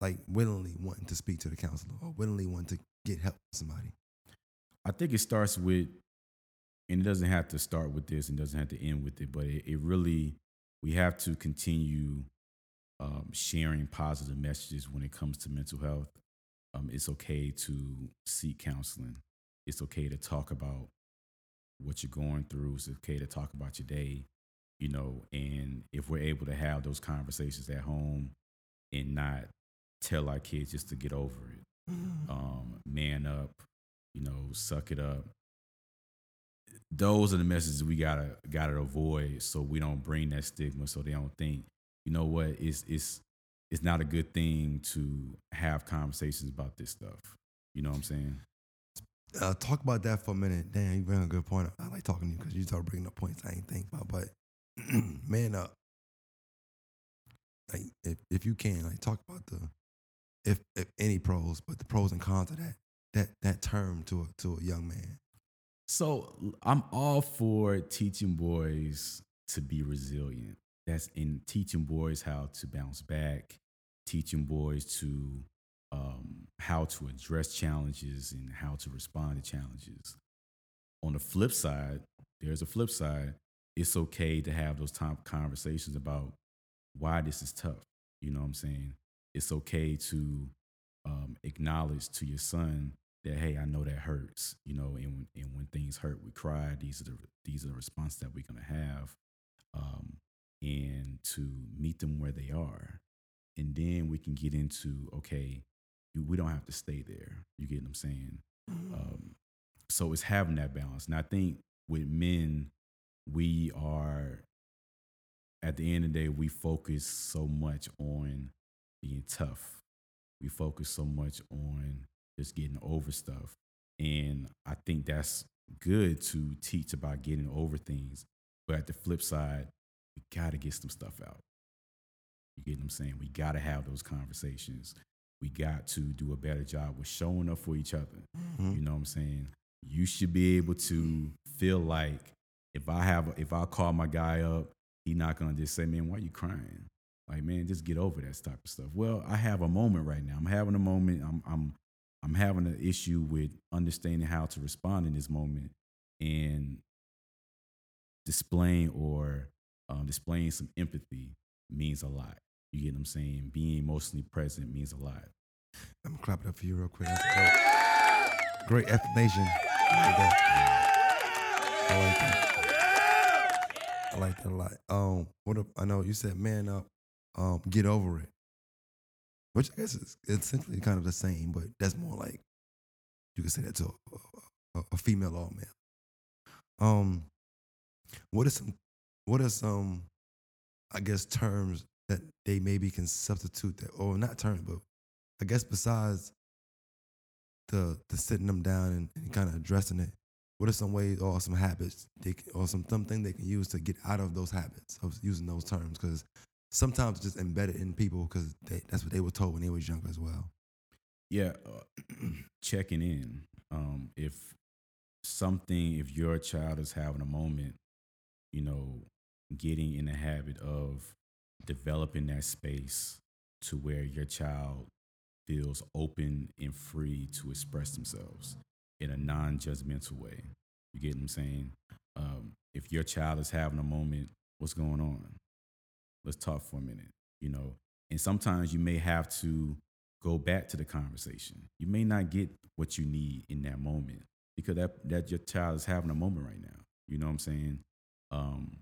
like willingly wanting to speak to the counselor or willingly wanting to get help from somebody. I think it starts with, and it doesn't have to start with this, and doesn't have to end with it, but it, it really we have to continue um, sharing positive messages when it comes to mental health. Um, it's okay to seek counseling. It's okay to talk about what you're going through. It's okay to talk about your day, you know. And if we're able to have those conversations at home and not tell our kids just to get over it, um, man up, you know, suck it up. Those are the messages we gotta gotta avoid so we don't bring that stigma so they don't think, you know what, it's it's it's not a good thing to have conversations about this stuff. You know what I'm saying? Uh, talk about that for a minute. Damn, you bring a good point. I like talking to you because you start bringing up points I ain't think about. But man up. like if, if you can, like talk about the if if any pros, but the pros and cons of that that that term to a to a young man. So I'm all for teaching boys to be resilient. That's in teaching boys how to bounce back, teaching boys to um, how to address challenges and how to respond to challenges. On the flip side, there's a flip side. It's okay to have those top conversations about why this is tough. You know what I'm saying? It's okay to um, acknowledge to your son that hey, I know that hurts. You know, and and when things hurt, we cry. These are the these are the responses that we're gonna have, um, and to meet them where they are, and then we can get into okay, you, we don't have to stay there. You get what I'm saying? Um, so it's having that balance, and I think with men, we are at the end of the day, we focus so much on being tough. We focus so much on just getting over stuff. And I think that's good to teach about getting over things. But at the flip side, we got to get some stuff out. You get what I'm saying? We got to have those conversations. We got to do a better job with showing up for each other. Mm-hmm. You know what I'm saying? You should be able to feel like if I have, if I call my guy up, he not gonna just say, "Man, why you crying?" Like, man, just get over that type of stuff. Well, I have a moment right now. I'm having a moment. I'm, I'm, I'm having an issue with understanding how to respond in this moment and displaying or um, displaying some empathy means a lot. You get what I'm saying? Being emotionally present means a lot. I'm gonna clap it up for you real quick. Great, explanation. I like that. I like that. A lot. Um, what I know you said man up, um, get over it. Which I guess is essentially kind of the same, but that's more like you could say that to a, a, a female or male. Um, what is some what are some I guess terms that they maybe can substitute that or not terms, but I guess besides the the sitting them down and, and kind of addressing it, what are some ways or some habits they can, or some something they can use to get out of those habits of using those terms? Because sometimes it's just embedded in people because that's what they were told when they was younger as well. Yeah, uh, checking in. Um, if something, if your child is having a moment, you know, getting in the habit of developing that space to where your child feels open and free to express themselves in a non-judgmental way. You get what I'm saying? Um, if your child is having a moment, what's going on? Let's talk for a minute. You know, and sometimes you may have to go back to the conversation. You may not get what you need in that moment because that that your child is having a moment right now. You know what I'm saying? Um,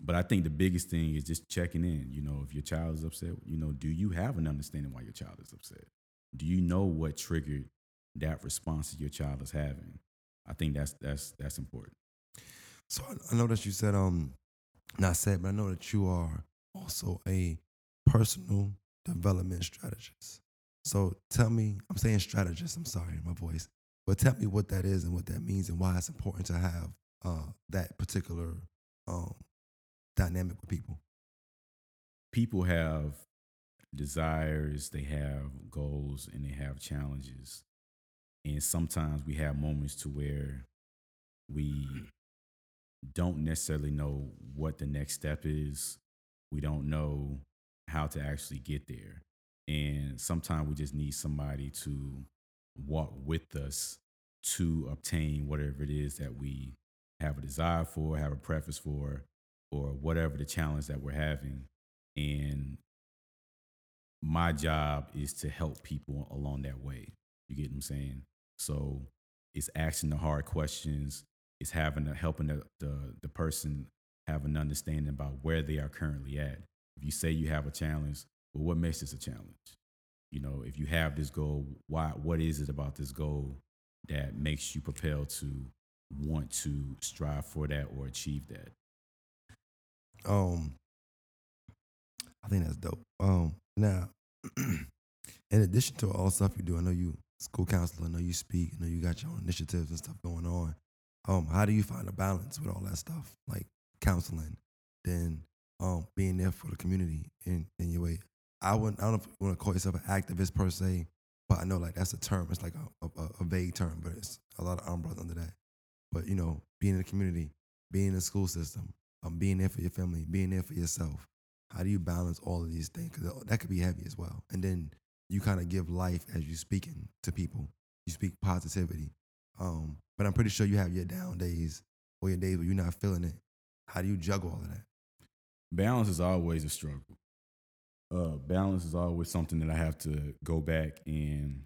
but I think the biggest thing is just checking in. You know, if your child is upset, you know, do you have an understanding why your child is upset? Do you know what triggered that response that your child is having? I think that's that's that's important. So I know that you said um not said, but I know that you are also a personal development strategist. So tell me, I'm saying strategist, I'm sorry, my voice, but tell me what that is and what that means and why it's important to have uh, that particular um, dynamic with people. People have desires, they have goals, and they have challenges. And sometimes we have moments to where we don't necessarily know what the next step is. We don't know how to actually get there. And sometimes we just need somebody to walk with us to obtain whatever it is that we have a desire for, have a preference for, or whatever the challenge that we're having. And my job is to help people along that way. You get what I'm saying? So it's asking the hard questions. It's having the helping the, the the person have an understanding about where they are currently at. If you say you have a challenge, well, what makes this a challenge? You know, if you have this goal, why? What is it about this goal that makes you propelled to want to strive for that or achieve that? Um, I think that's dope. Um, now, in addition to all stuff you do, I know you school counselor, I know you speak, I know you got your own initiatives and stuff going on. Um, how do you find a balance with all that stuff, like counseling, then um, being there for the community in, in your way. I wouldn't. I don't know if you want to call yourself an activist per se, but I know like that's a term. It's like a, a, a vague term, but it's a lot of umbrellas under that. But you know, being in the community, being in the school system, um, being there for your family, being there for yourself. How do you balance all of these things? Because that could be heavy as well. And then you kind of give life as you're speaking to people. You speak positivity. Um, but I'm pretty sure you have your down days or your days where you're not feeling it. How do you juggle all of that? balance is always a struggle. Uh, balance is always something that I have to go back and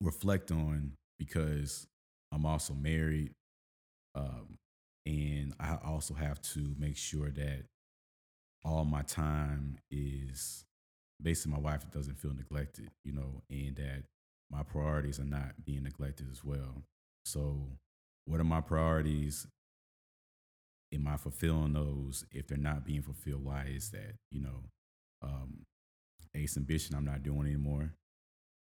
reflect on because I'm also married, um, and I also have to make sure that all my time is basically my wife doesn't feel neglected, you know, and that my priorities are not being neglected as well. So, what are my priorities? Am I fulfilling those? If they're not being fulfilled, why is that? You know, um, Ace Ambition, I'm not doing anymore.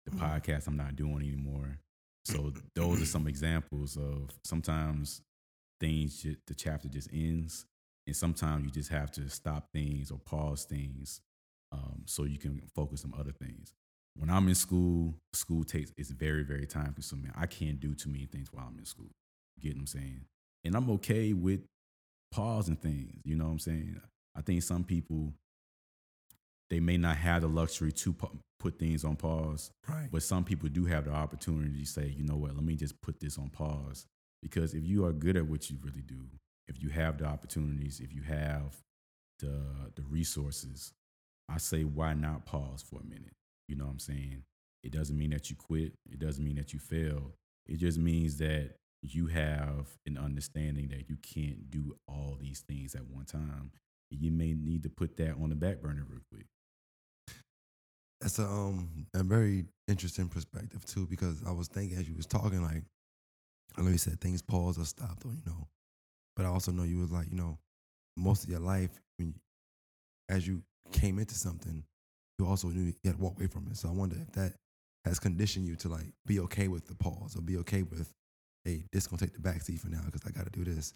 The Mm. podcast, I'm not doing anymore. So those are some examples of sometimes things, the chapter just ends, and sometimes you just have to stop things or pause things um, so you can focus on other things. When I'm in school, school takes is very, very time consuming. I can't do too many things while I'm in school. You get what I'm saying? And I'm okay with pausing things. You know what I'm saying? I think some people they may not have the luxury to put things on pause, Right. but some people do have the opportunity to say, you know what, let me just put this on pause. Because if you are good at what you really do, if you have the opportunities, if you have the the resources, I say why not pause for a minute? You know what I'm saying? It doesn't mean that you quit. It doesn't mean that you fail. It just means that you have an understanding that you can't do all these things at one time. You may need to put that on the back burner real quick. That's a um a very interesting perspective too, because I was thinking as you was talking, like I know you said things paused or stopped, or you know, but I also know you was like, you know, most of your life when you, as you came into something, you also knew you had to walk away from it. So I wonder if that has conditioned you to like be okay with the pause or be okay with, hey, this gonna take the back seat for now because I got to do this.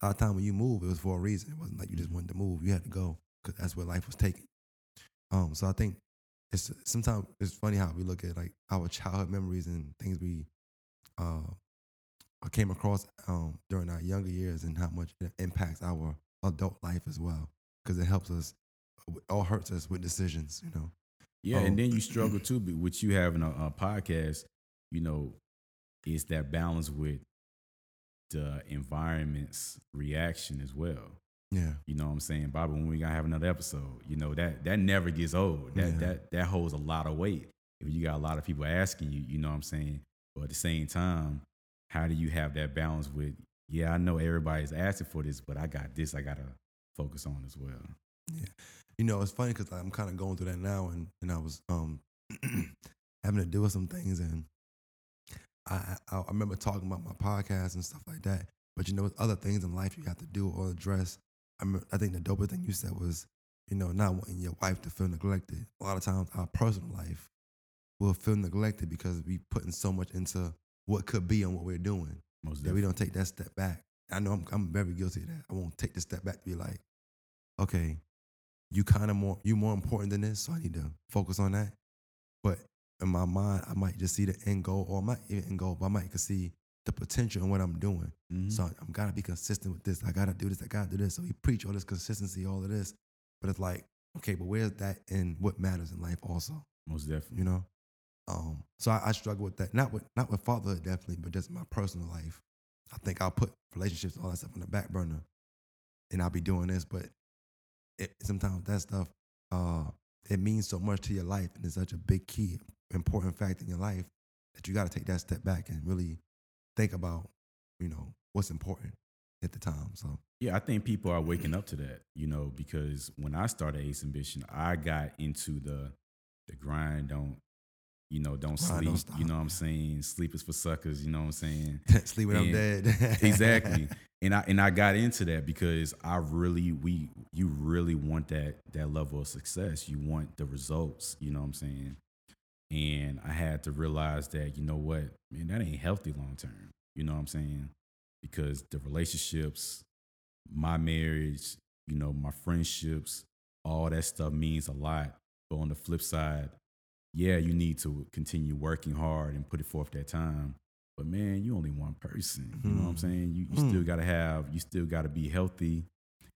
A lot of time when you move, it was for a reason. It wasn't like you just wanted to move. You had to go because that's where life was taking. Um, so I think it's sometimes it's funny how we look at like our childhood memories and things we uh came across um during our younger years and how much it impacts our adult life as well because it helps us all hurts us with decisions you know Yeah, Oh. and then you struggle too, but with you having a, a podcast, you know, is that balance with the environment's reaction as well. yeah You know what I'm saying, Bobby? When we gonna have another episode, you know that that never gets old. That Yeah. that that holds a lot of weight. If you got a lot of people asking you, you know what I'm saying. But at the same time, how do you have that balance with? Yeah, I know everybody's asking for this, but I got this. I gotta focus on as well. Yeah you know it's funny because i'm kind of going through that now and and i was um having to deal with some things and I, I i remember talking about my podcast and stuff like that but you know with other things in life you have to do or address i i think the dopest thing you said was you know not wanting your wife to feel neglected a lot of times our personal life will feel neglected because we putting so much into what could be and what we're doing Most that we don't take that step back. I know I'm, I'm very guilty of that. I won't take the step back to be like, okay, you kind of more, you more important than this, so I need to focus on that. But in my mind, I might just see the end goal, or I might even end goal, but I might can see the potential in what I'm doing. Mhm. So I'm gotta be consistent with this. I gotta do this. I gotta do this. So we preach all this consistency, all of this, but it's like, okay, but where's that in what matters in life also? Most definitely. you know. Um, so I, I struggle with that. Not with not with fatherhood definitely, but just my personal life. I think I'll put relationships, all that stuff on the back burner, and I'll be doing this. But it, sometimes that stuff, uh, it means so much to your life, and it's such a big key, important fact in your life that you got to take that step back and really think about, you know, what's important at the time. So Yeah, I think people are waking up to that, you know, because when I started Ace Ambition, I got into the the grind, don't you know, don't sleep. don't you know what I'm saying? Sleep is for suckers, you know what I'm saying? sleep when I'm dead. exactly. And I and I got into that because I really we you really want that that level of success. You want the results, you know what I'm saying? And I had to realize that, you know what, man, that ain't healthy long term. You know what I'm saying? Because the relationships, my marriage, you know, my friendships, all that stuff means a lot. But on the flip side, yeah, you need to continue working hard and put it forth that time. But man, you only one person. You know what I'm Mm. saying? You, you Mm. still gotta have, you still gotta be healthy.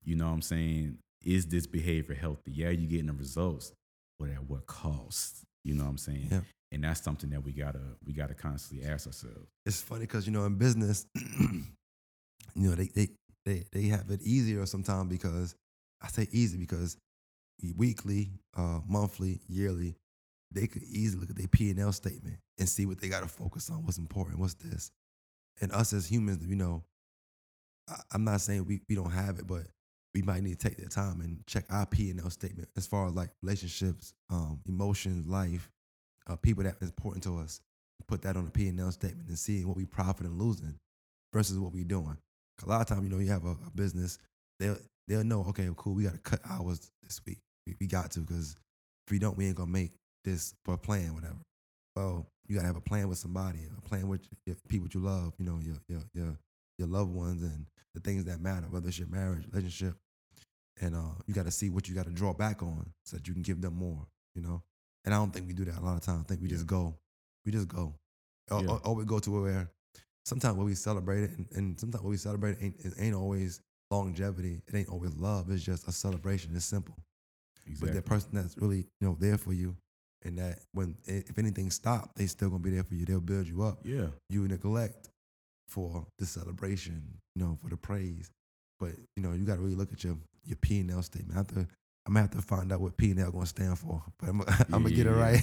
You know what I'm saying? Is this behavior healthy? Yeah, you're getting the results, but at what cost? You know what I'm saying? Yeah. And that's something that we gotta we gotta constantly ask ourselves. it's funny because you know in business, you know they they they they have it easier sometimes because I say easy because weekly, uh, monthly, yearly, they could easily look at their P and L statement and see what they got to focus on, what's important, what's this, and us as humans, you know, I, I'm not saying we we don't have it, but we might need to take the time and check our P and L statement as far as like relationships, um, emotions, life, uh, people that is important to us put that on a P&L statement and seeing what we profit and losing versus what we doing. A lot of times, you know, you have a, a business, they'll they'll know, okay, cool, we got to cut hours this week. We, we got to because if we don't, we ain't gonna make this for a plan, whatever. Well, you gotta have a plan with somebody, a plan with your people you love, you know, your your your your loved ones and the things that matter, whether it's your marriage, relationship, and uh, you got to see what you got to draw back on so that you can give them more, you know. And I don't think we do that a lot of times. I think we just go, we just go, or, Yeah. or, or we go to where sometimes when we celebrate it, and, and sometimes when we celebrate it ain't, it ain't always longevity. It ain't always love. It's just a celebration. It's simple. Exactly. But that person that's really you know there for you, and that when if anything stop, they still gonna be there for you. They'll build you up. yeah. You neglect for the celebration, you know, for the praise. But you know, you got to really look at your your P and L statement. I have to, I'm gonna have to find out what P and L gonna stand for. But I'm, I'm gonna get it right.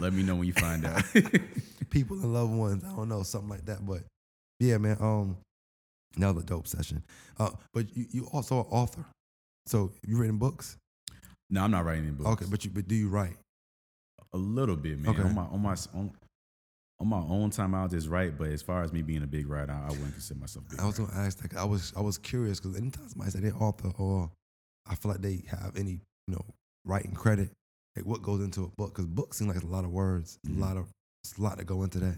Let me know when you find out. People and loved ones. I don't know something like that. But yeah, man. Um, another dope session. Uh, but you you also an author. So you written books? no, I'm not writing any books. Okay, but you but do you write? A little bit, man. Okay. On my on my on, on my own time, I'll just write. But as far as me being a big writer, I, I wouldn't consider myself. I was gonna ask that. I was I was curious because anytime somebody say they're author or I feel like they have any you know writing credit, like what goes into a book? Because books seem like a lot of words, Mhm. a lot of it's a lot to go into that.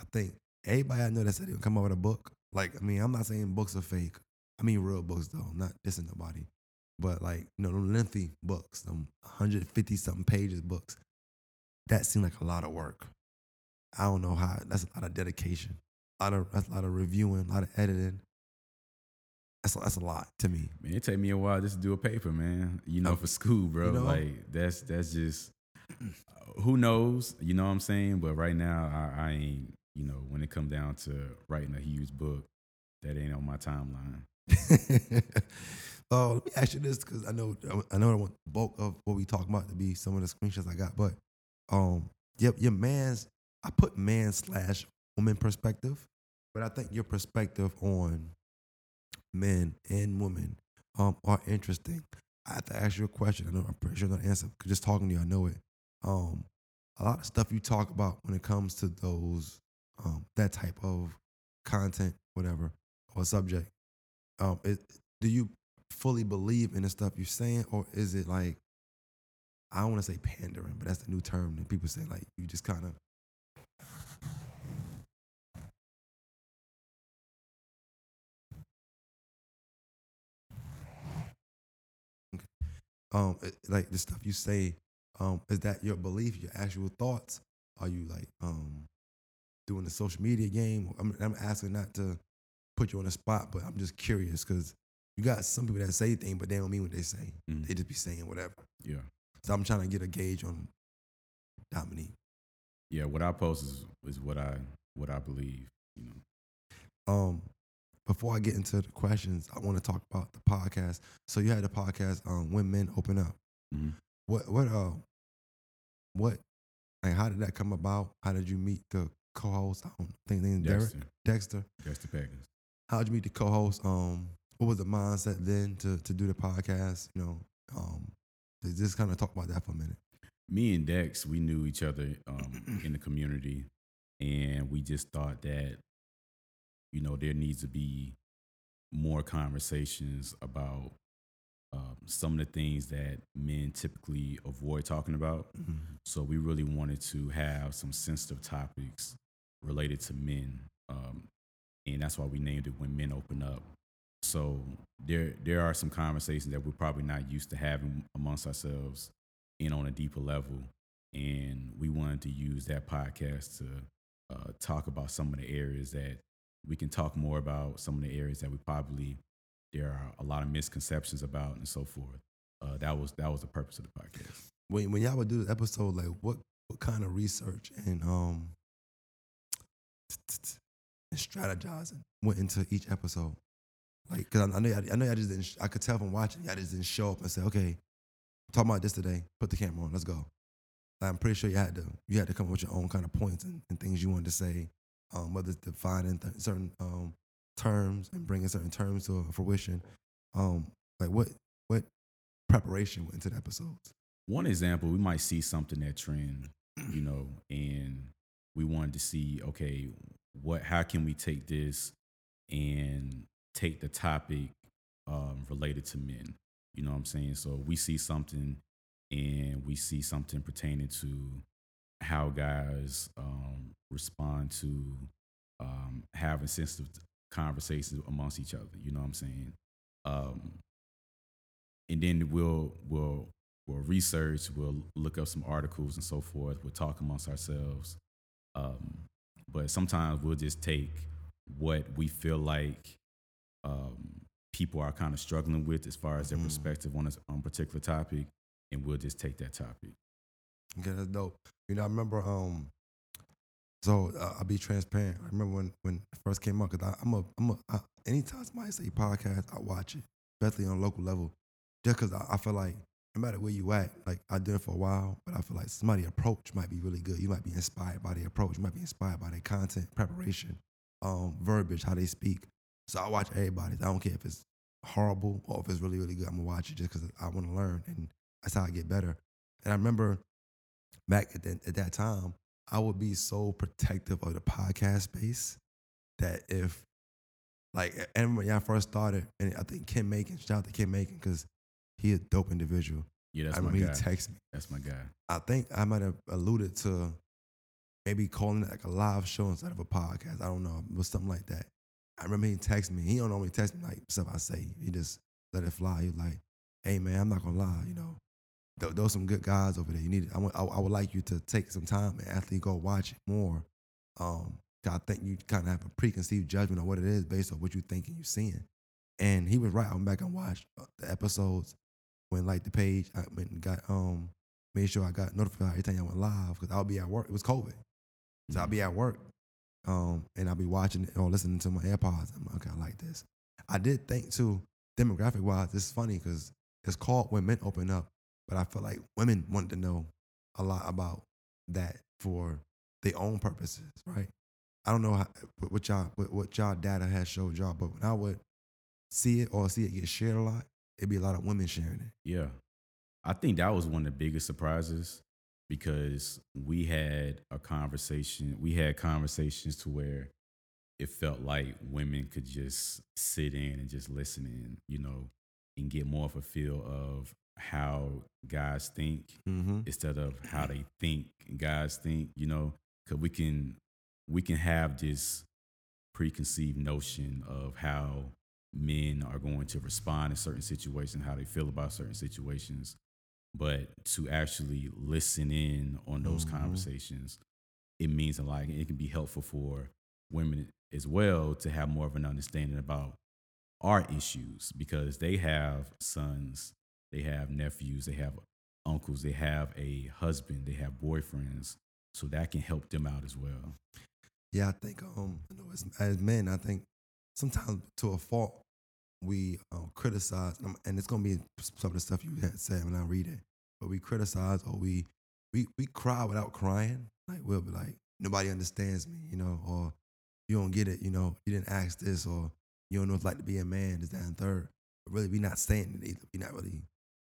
I think everybody I know that said they would come out with a book. Like I mean, I'm not saying books are fake. I mean real books though. I'm not dissing nobody, but like you know, lengthy books, them 150 something pages books. That seemed like a lot of work. I don't know how. That's a lot of dedication. A lot of that's a lot of reviewing, a lot of editing. That's that's a lot to me. Man, it take me a while just to do a paper, man. You know, Um, for school, bro. you know? Like that's that's just who knows. You know what I'm saying? But right now, I, I ain't. You know, when it come down to writing a huge book, that ain't on my timeline. Oh, let me ask you this because I know I know I want the bulk of what we talk about to be some of the screenshots I got, but um, yep, your man's I put man slash woman perspective, but I think your perspective on men and women um are interesting. I have to ask you a question. I know I'm pretty sure the answer. just talking to you, I know it. Um, a lot of stuff you talk about when it comes to those um that type of content, whatever, or subject. Um, it, do you fully believe in the stuff you're saying, or is it like I don't want to say pandering, but that's the new term that people say like you just kind of um like the stuff you say um is that your belief, your actual thoughts? Are you like um doing the social media game? I'm I'm asking not to put you on the spot, but I'm just curious because you got some people that say things, but they don't mean what they say. Mhm. They just be saying whatever. Yeah, So I'm trying to get a gauge on Dominique. yeah. What I post is is what I what I believe. You know. Um, before I get into the questions, I want to talk about the podcast. So you had the podcast, um, when men open up. Mhm. What what uh what like how did that come about? How did you meet the co-host? I don't think his name's Derek Dexter, Dexter. Dexter Peckins. How did you meet the co-host? Um, what was the mindset then to to do the podcast? You know, um, just kind of talk about that for a minute. me and Dex, we knew each other um, in the community, and we just thought that, you know, there needs to be more conversations about um, some of the things that men typically avoid talking about. So we really wanted to have some sensitive topics related to men, um, and that's why we named it "When Men Open Up." So there there are some conversations that we're probably not used to having amongst ourselves and on a deeper level. And we wanted to use that podcast to uh, talk about some of the areas that we can talk more about, some of the areas that we probably there are a lot of misconceptions about and so forth. Uh, that was that was the purpose of the podcast. When when y'all would do the episode, like what what kind of research and um and strategizing went into each episode? Like, cause I, I know y'all, I know y'all just didn't. I could tell from watching y'all just didn't show up and say, okay, talking about this today. Put the camera on. Let's go. Like, I'm pretty sure you had to you had to come up with your own kind of points and, and things you wanted to say, um, whether it's defining th- certain um, terms and bringing certain terms to fruition. Um, like what what preparation went into the episodes? One example, we might see something that trend, you know, and we wanted to see, okay, what how can we take this and take the topic um, related to men? You know what I'm saying? So we see something and we see something pertaining to how guys um, respond to um, having sensitive conversations amongst each other. You know what I'm saying? Um, and then we'll we'll we'll research, we'll look up some articles and so forth. We'll talk amongst ourselves. Um, but sometimes we'll just take what we feel like um, people are kind of struggling with as far as their Mhm. perspective on a, on particular topic, and we'll just take that topic. Okay, that's dope. You know, I remember. Um, so uh, I'll be transparent. I remember when when it first came out because I'm a I'm a I, anytime somebody say podcast, I watch it, especially on a local level, just because I, I feel like no matter where you at, like I did it for a while, but I feel like somebody approach might be really good. You might be inspired by the approach. You might be inspired by their content, preparation, um, verbiage, how they speak. So I watch everybody's. I don't care if it's horrible or if it's really really good. I'm gonna watch it just because I want to learn, and that's how I get better. And I remember back at, the, at that time, I would be so protective of the podcast space that if, like, and when y'all first started, and I think Ken Macon, shout out to Ken Macon, because he a dope individual. Yeah, that's I my guy. he texted me. that's my guy. I think I might have alluded to maybe calling it like a live show instead of a podcast. I don't know, it was something like that. I remember he texted me. He don't normally text me like stuff I say. He just let it fly. He was like, "Hey man, I'm not gonna lie, you know, th- those some good guys over there. You need. I, want, I, I would like you to take some time and actually go watch it more. Um, I think you kind of have a preconceived judgment on what it is based on what you think and you seeing. And he was right. I went back and watched uh, the episodes when like the page. I went and got um made sure I got notified every time I went live because I'll be at work. It was COVID, so I'll be at work, um, and I'll be watching or listening to my AirPods. I'm like, okay, I like this. I did think too, demographic wise, it's funny because it's called when men open up, but I feel like women want to know a lot about that for their own purposes, right? I don't know how, what- what y'all what, what y'all data has showed y'all, but when I would see it or see it get shared a lot, it'd be a lot of women sharing it. Yeah. I think that was one of the biggest surprises because we had a conversation, we had conversations to where it felt like women could just sit in and just listen in, you know, and get more of a feel of how guys think Mm-hmm. instead of how they think guys think, you know, because we can we can have this preconceived notion of how men are going to respond in certain situations, how they feel about certain situations, but to actually listen in on those Mhm. conversations, it means a lot. It can be helpful for women as well to have more of an understanding about our issues because they have sons, they have nephews, they have uncles, they have a husband, they have boyfriends, so that can help them out as well. Yeah, I think um, you know, as, as men, I think sometimes to a fault we uh, criticize, and it's gonna be some of the stuff you had said when I read it, but we criticize or we we we cry without crying. Like we'll be like, nobody understands me, you know, or you don't get it, you know, you didn't ask this, or you don't know what it's like to be a man, this, that, and third. But really, we're not saying it either. We're not really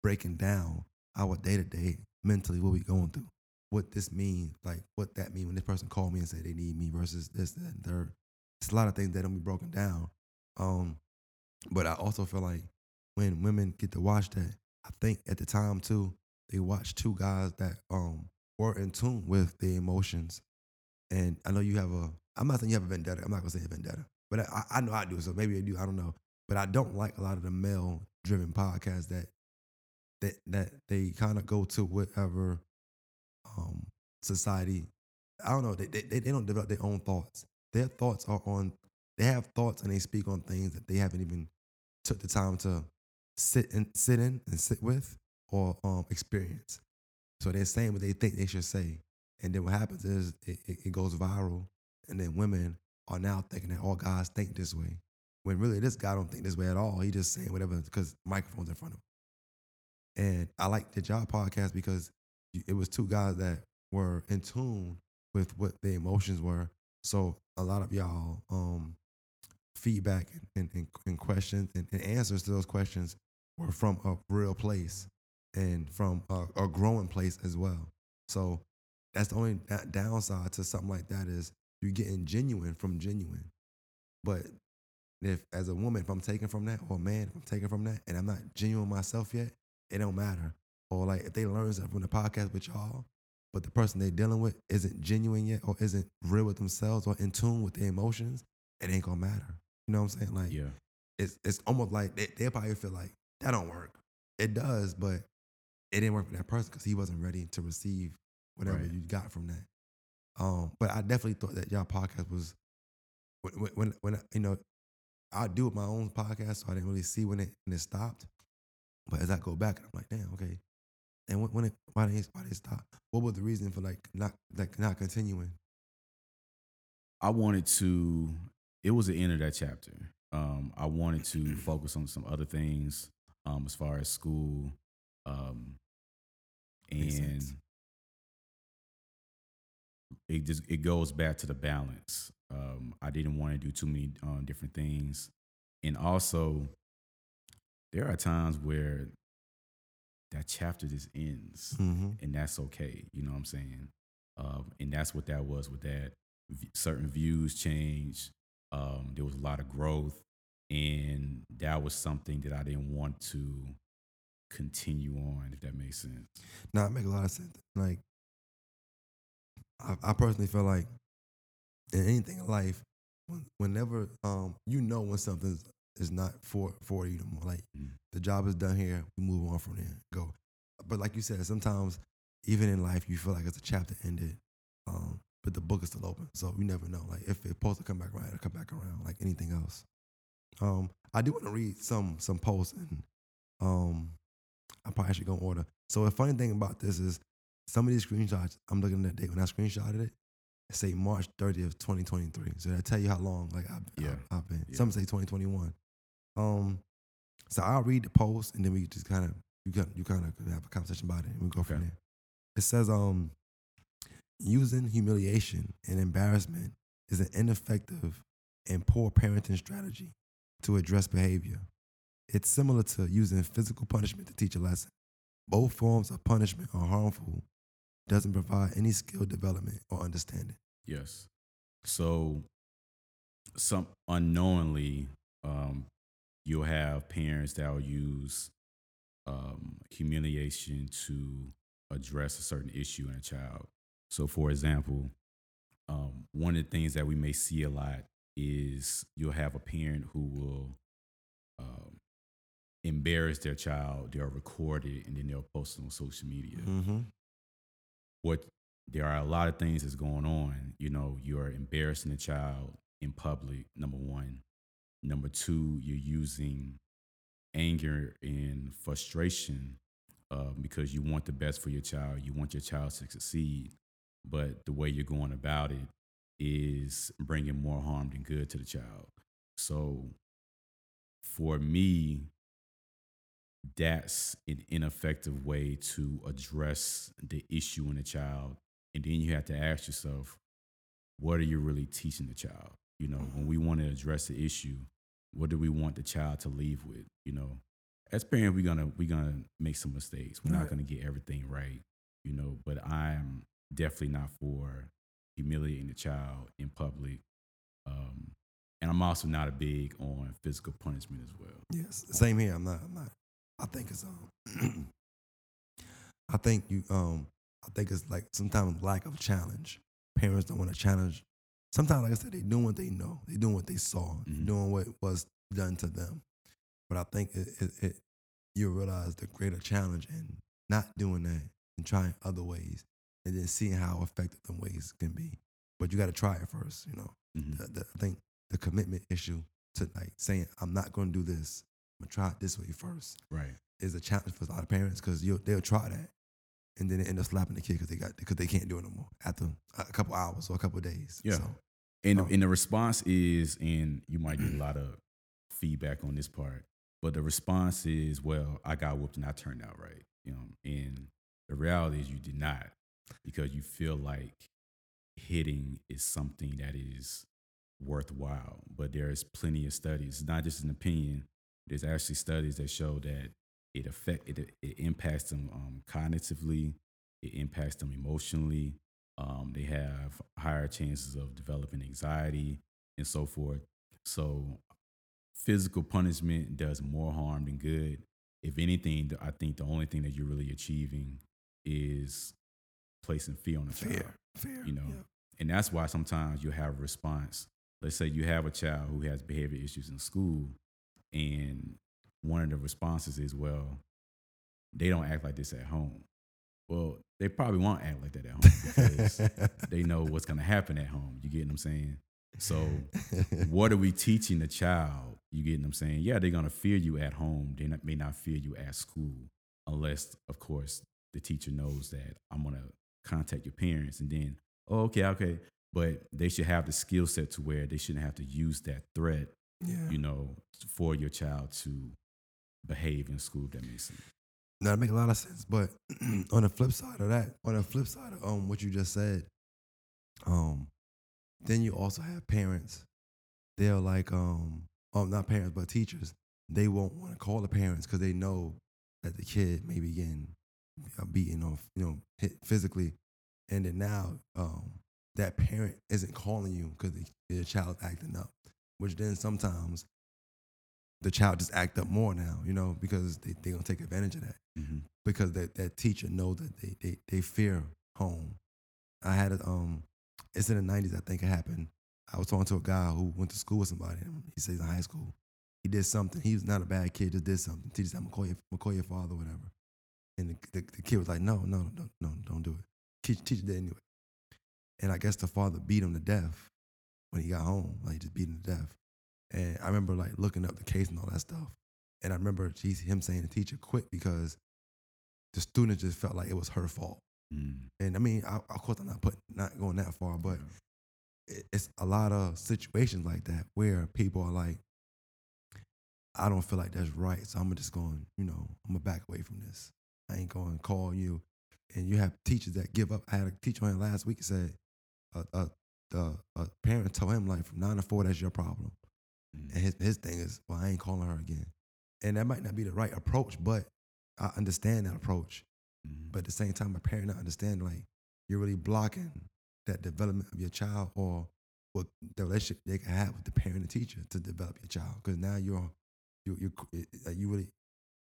breaking down our day to day mentally what we going through what this means, like what that mean when this person called me and said they need me versus this, that, and third. It's a lot of things that don't be broken down. Um, but I also feel like when women get to watch that, I think at the time too, they watch two guys that um were in tune with their emotions. And I know you have a I'm not saying you have a vendetta. I'm not gonna say a vendetta. But I, I know I do, so maybe I do, I don't know. But I don't like a lot of the male driven podcasts that that that they kind of go to whatever um society. I don't know. They, they they don't develop their own thoughts. Their thoughts are on. They have thoughts and they speak on things that they haven't even took the time to sit and sit in and sit with or um experience. So they're saying what they think they should say, and then what happens is it, it, it goes viral, and then women are now thinking that all guys think this way, when really this guy don't think this way at all. He just saying whatever because microphones in front of him. And I like the job podcast because it was two guys that were in tune with what their emotions were. So a lot of y'all um, feedback and, and, and questions and, and, answers to those questions were from a real place and from a, a growing place as well. So that's the only downside to something like that is you're getting genuine from genuine. But if as a woman, if I'm taking from that, or a man, if I'm taking from that, and I'm not genuine myself yet, it don't matter. Or like if they learn something from the podcast with y'all, but the person they're dealing with isn't genuine yet, or isn't real with themselves, or in tune with their emotions, it ain't gonna matter. You know what I'm saying? Like, yeah, it's it's almost like they, they probably feel like that don't work. It does, but it didn't work for that person because he wasn't ready to receive whatever right. you got from that. Um, but I definitely thought that y'all podcast was when when when you know I do my own podcast, so I didn't really see when it when it stopped. But as I go back, I'm like, damn, okay. And when, when it why did why did it stop? What was the reason for like not like not continuing? I wanted to. It was the end of that chapter. Um, I wanted to focus on some other things um, as far as school, um, and it just it goes back to the balance. Um, I didn't want to do too many um, different things, and also there are times where that chapter just ends, mm-hmm. and that's okay. You know what I'm saying? Um, and that's what that was with that. V- certain views changed. Um, there was a lot of growth, and that was something that I didn't want to continue on. If that makes sense. No, it makes a lot of sense. Like I, I personally feel like in anything in life, whenever um you know when something is not for for you anymore, like mm. the job is done here, we move on from there, go. But like you said, sometimes even in life you feel like it's a chapter ended, um, but the book is still open, so you never know. Like if it's supposed to come back around, it'll come back around like anything else. Um, I do want to read some some posts and um, I'm probably actually gonna order. So a funny thing about this is some of these screenshots, I'm looking at that date when I screenshotted it, it say March 30th, 2023. So I tell you how long like I've, yeah. I've, I've been. Yeah. Some say 2021. Um, so I'll read the post and then we just kind of you kind you kind of have a conversation about it and we go okay. from there. It says um using humiliation and embarrassment is an ineffective and poor parenting strategy to address behavior. It's similar to using physical punishment to teach a lesson. Both forms of punishment are harmful doesn't provide any skill development or understanding. Yes. So, some unknowingly, um, you'll have parents that will use um, humiliation to address a certain issue in a child. So, for example, um, one of the things that we may see a lot is you'll have a parent who will um, embarrass their child, they'll record it, and then they'll post it on social media. Mm-hmm what there are a lot of things that's going on. You know, you're embarrassing the child in public, number one. Number two, you're using anger and frustration uh, because you want the best for your child. You want your child to succeed. But the way you're going about it is bringing more harm than good to the child. So for me, that's an ineffective way to address the issue in the child. And then you have to ask yourself, what are you really teaching the child? You know, when we want to address the issue, what do we want the child to leave with? You know, as parents, we're gonna we're gonna make some mistakes. We're not gonna get everything right, you know. But I'm definitely not for humiliating the child in public. Um, and I'm also not a big on physical punishment as well. Yes, same here. I'm not. I'm not. I think it's um, I think you um, I think it's like sometimes lack of challenge. Parents don't want to challenge. Sometimes, like I said, they doing what they know. They doing what they saw. Mm-hmm. Doing what was done to them. But I think it, it, it you realize the greater challenge in not doing that and trying other ways, and then seeing how effective the ways can be. But you got to try it first. You know, Mhm. the, the, I think the commitment issue to like saying I'm not going to do this. I'm gonna try it this way first Right. is a challenge for a lot of parents because they'll try that, and then they end up slapping the kid because they got because they can't do it no more after a couple hours or a couple days. Yeah. So, And, Oh. and the response is, and you might get a lot of feedback on this part, but the response is, well, I got whooped and I turned out right. You know, and the reality is you did not because you feel like hitting is something that is worthwhile. But there's plenty of studies, it's not just an opinion. There's actually studies that show that it affect it, it impacts them um, cognitively, it impacts them emotionally. Um, they have higher chances of developing anxiety and so forth. So, physical punishment does more harm than good. If anything, I think the only thing that you're really achieving is placing fear on the child fair, fair. you know? yeah. and that's why sometimes you have a response. Let's say you have a child who has behavior issues in school and one of the responses is well they don't act like this at home. Well they probably won't act like that at home because they know what's going to happen at home. You get what i'm saying? So what are we teaching the child? You get what i'm saying? Yeah they're going to fear you at home. They may not fear you at school unless of course the teacher knows that i'm going to contact your parents and then oh okay okay but they should have the skill set to where they shouldn't have to use that threat yeah. you know for your child to behave in school if that makes sense No, that make a lot of sense. But on the flip side of that, on the flip side of um what you just said, um, then you also have parents. They're like um, oh not parents but teachers. They won't want to call the parents because they know that the kid may be getting beaten or you know hit physically, and then now um that parent isn't calling you because the child's acting up, which then sometimes the child just act up more now, you know, because they they gonna take advantage of that mm-hmm. because that, that teacher know that they, they they fear home. I had a um, it's in the nineties I think it happened. I was talking to a guy who went to school with somebody. He says in high school, he did something. He was not a bad kid, just did something. Teacher said, "I'm gonna call your, I'm gonna call your father, whatever." And the, the, the kid was like, "No, no, no, no, don't do it." Teacher, teacher did anyway. And I guess the father beat him to death when he got home. Like just beat him to death. And I remember like looking up the case and all that stuff. And I remember geez, him saying the teacher quit because the student just felt like it was her fault. mm And I mean, I, of course, I'm not putting, not going that far, but it- it's a lot of situations like that where people are like, I don't feel like that's right, so I'm just going, you know, I'm gonna back away from this. I ain't going to call you. And you have teachers that give up. I had a teacher on last week said, a, a, a, a parent told him like from nine to four, that's your problem. mm. And his, his thing is, well, I ain't calling her again. And that might not be the right approach, but I understand that approach. Mhm. But at the same time, a parent not understand like you're really blocking that development of your child or what the relationship they can have with the parent and teacher to develop your child. Because now you're you you eh, eh, you really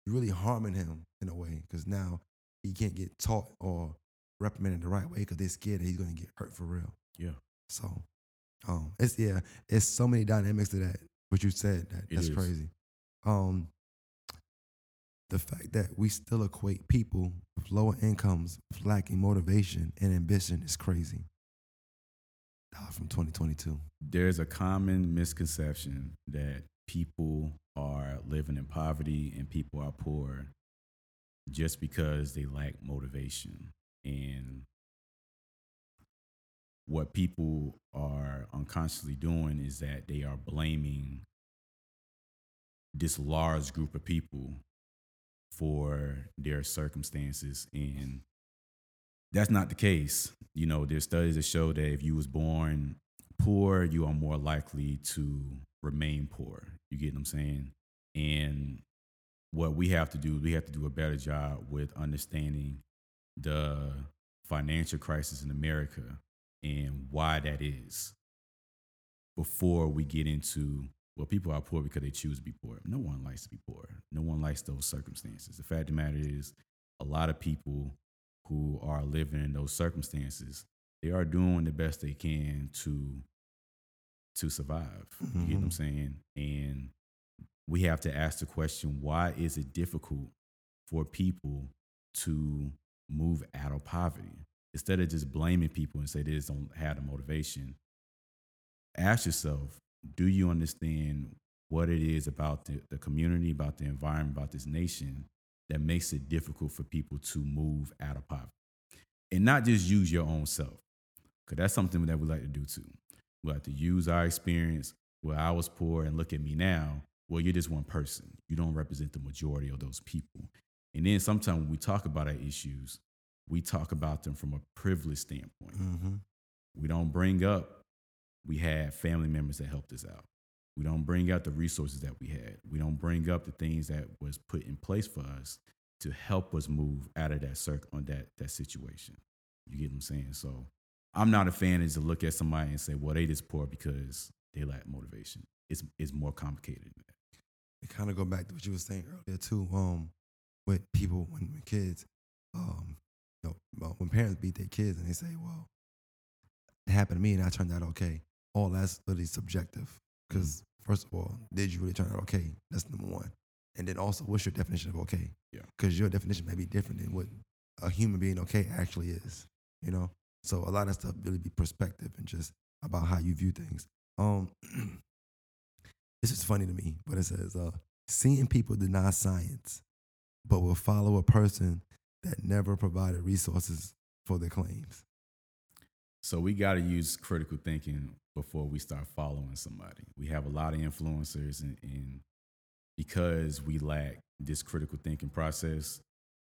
you're really harming him in a way. Because now he can't get taught or reprimanded the right way because they're scared that he's going to get hurt for real. yeah So, um, it's yeah, it's so many dynamics to that. What you said that It that's is. crazy. Um, the fact that we still equate people with lower incomes with lacking motivation and ambition is crazy. Ah, From 2022. there's a common misconception that people are living in poverty and people are poor just because they lack motivation. And what people are unconsciously doing is that they are blaming this large group of people for their circumstances and that's not the case you know there's studies that show that if you was born poor you are more likely to remain poor. You get what i'm saying? And what we have to do we have to do a better job with understanding the financial crisis in america and why that is before we get into well people are poor because they choose to be poor. No one likes to be poor. No one likes those circumstances. The fact of the matter is a lot of people who are living in those circumstances they are doing the best they can to to survive you get what i'm Mhm. saying and we have to ask the question why is it difficult for people to move out of poverty? Instead of just blaming people and say they just don't have the motivation, ask yourself do you understand what it is about the, the community, about the environment, about this nation that makes it difficult for people to move out of poverty? And not just use your own self, because that's something that we like to do too. We like to use our experience where I was poor and look at me now. Well, you're just one person. You don't represent the majority of those people. And then sometimes when we talk about our issues, we talk about them from a privileged standpoint. Mm-hmm. We don't bring up we had family members that helped us out. We don't bring up the resources that we had. We don't bring up the things that was put in place for us to help us move out of that circle on that that situation. You get what I'm saying? So I'm not a fan of to look at somebody and say, well, they just poor because they lack motivation. It's it's more complicated than that. It kind of go back to what you were saying earlier too. Um, with people when, when kids, um, you know, when parents beat their kids and they say, "Well, it happened to me and I turned out okay." All that's really subjective. Because first of all, did you really turn out okay? That's number one. And then also, what's your definition of okay? Yeah. Because your definition may be different than what a human being okay actually is. You know. So a lot of stuff really be perspective and just about how you view things. Um, this is funny to me, but it says, uh, seeing people deny science, but will follow a person that never provided resources for their claims. So we got to use critical thinking before we start following somebody. We have a lot of influencers, and, and because we lack this critical thinking process,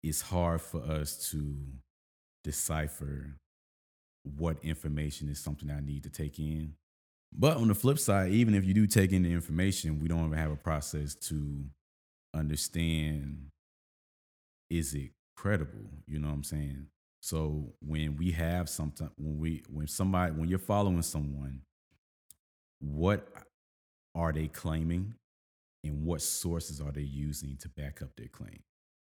it's hard for us to decipher what information is something I need to take in. But on the flip side, even if you do take in the information, we don't even have a process to understand is it credible? You know what I'm saying? So when we have something, when we when somebody when you're following someone, what are they claiming, and what sources are they using to back up their claim?